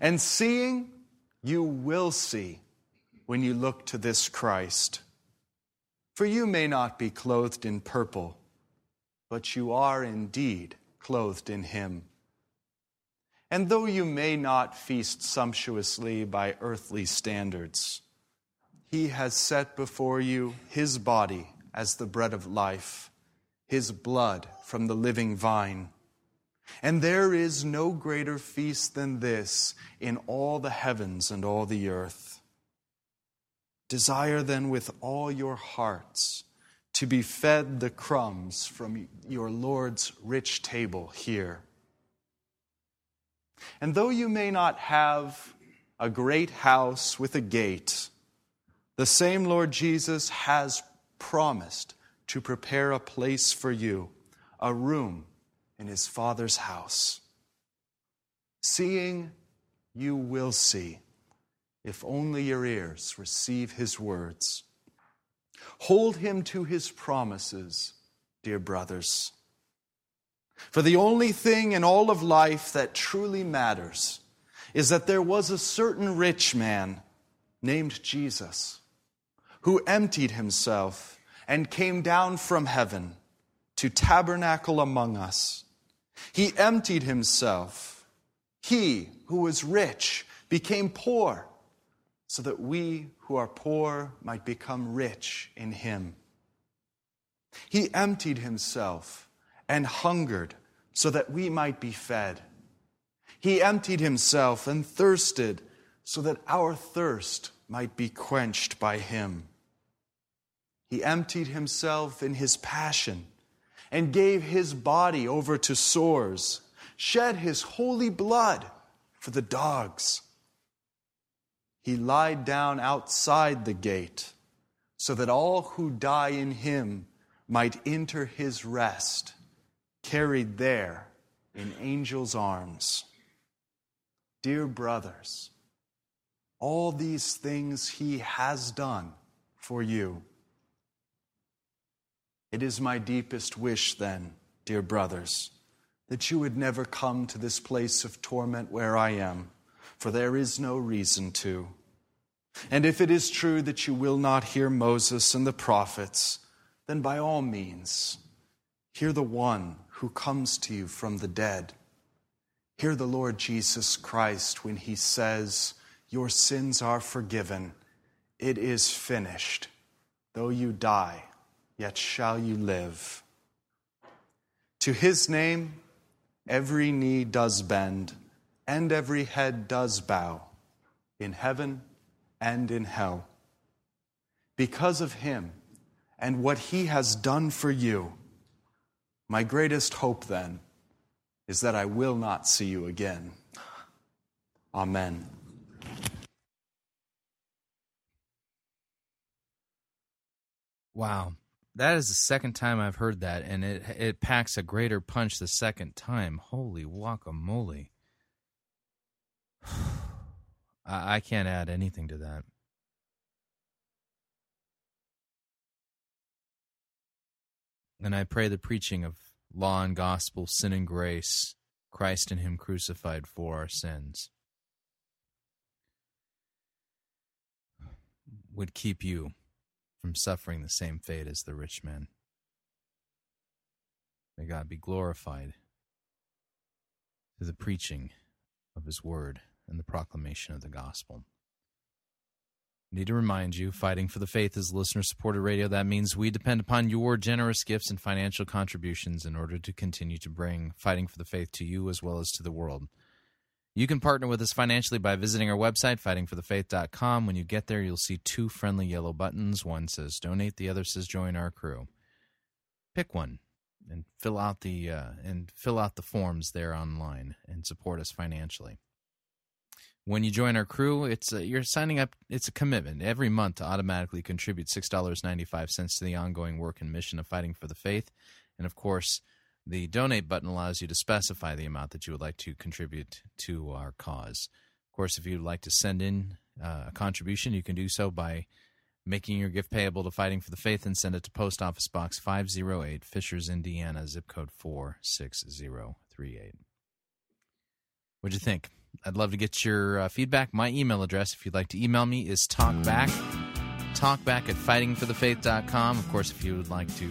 and seeing, you will see when you look to this Christ. For you may not be clothed in purple, but you are indeed clothed in Him. And though you may not feast sumptuously by earthly standards, He has set before you His body as the bread of life, His blood from the living vine and there is no greater feast than this in all the heavens and all the earth. Desire then with all your hearts to be fed the crumbs from your Lord's rich table here. And though you may not have a great house with a gate, the same Lord Jesus has promised to prepare a place for you, a room in his Father's house. Seeing, you will see, if only your ears receive his words. Hold him to his promises, dear brothers. For the only thing in all of life that truly matters is that there was a certain rich man named Jesus, who emptied himself and came down from heaven to tabernacle among us. He emptied himself. He who was rich became poor so that we who are poor might become rich in him. He emptied himself and hungered so that we might be fed. He emptied himself and thirsted so that our thirst might be quenched by him. He emptied himself in his passion and gave his body over to sores, shed his holy blood for the dogs. He lied down outside the gate so that all who die in him might enter his rest, carried there in angels' arms. Dear brothers, all these things he has done for you. It is my deepest wish, then, dear brothers, that you would never come to this place of torment where I am, for there is no reason to. And if it is true that you will not hear Moses and the prophets, then by all means, hear the one who comes to you from the dead. Hear the Lord Jesus Christ when he says, Your sins are forgiven. It is finished. Though you die, yet shall you live. To his name, every knee does bend, and every head does bow, in heaven and in hell. Because of him and what he has done for you, my greatest hope then is that I will not see you again. Amen. Wow. That is the second time I've heard that, and it it packs a greater punch the second time. Holy guacamole. I, I can't add anything to that. And I pray the preaching of law and gospel, sin and grace, Christ and Him crucified for our sins, would keep you from suffering the same fate as the rich man. May God be glorified through the preaching of His word and the proclamation of the gospel. Need to remind you, Fighting for the Faith is listener supported radio. That means we depend upon your generous gifts and financial contributions in order to continue to bring Fighting for the Faith to you as well as to the world. You can partner with us financially by visiting our website, fightingforthefaith.com. When you get there, you'll see two friendly yellow buttons. One says donate, the other says join our crew. Pick one and fill out the uh, and fill out the forms there online and support us financially when you join our crew, it's a, you're signing up. It's a commitment every month to automatically contribute six dollars ninety five cents to the ongoing work and mission of fighting for the faith, and of course, the donate button allows you to specify the amount that you would like to contribute to our cause. Of course, if you'd like to send in uh, a contribution, you can do so by making your gift payable to Fighting for the Faith and send it to Post Office Box 508, Fishers, Indiana, zip code 46038. What'd you think? I'd love to get your uh, feedback. My email address, if you'd like to email me, is talkback. Talkback at fightingforthefaith.com. Of course, if you would like to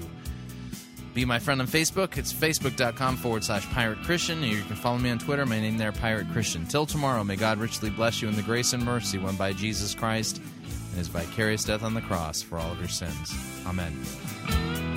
be my friend on Facebook, it's facebook.com forward slash pirate Christian. You can follow me on Twitter. My name there, Pirate Christian. Till tomorrow, may God richly bless you in the grace and mercy won by Jesus Christ and his vicarious death on the cross for all of your sins. Amen.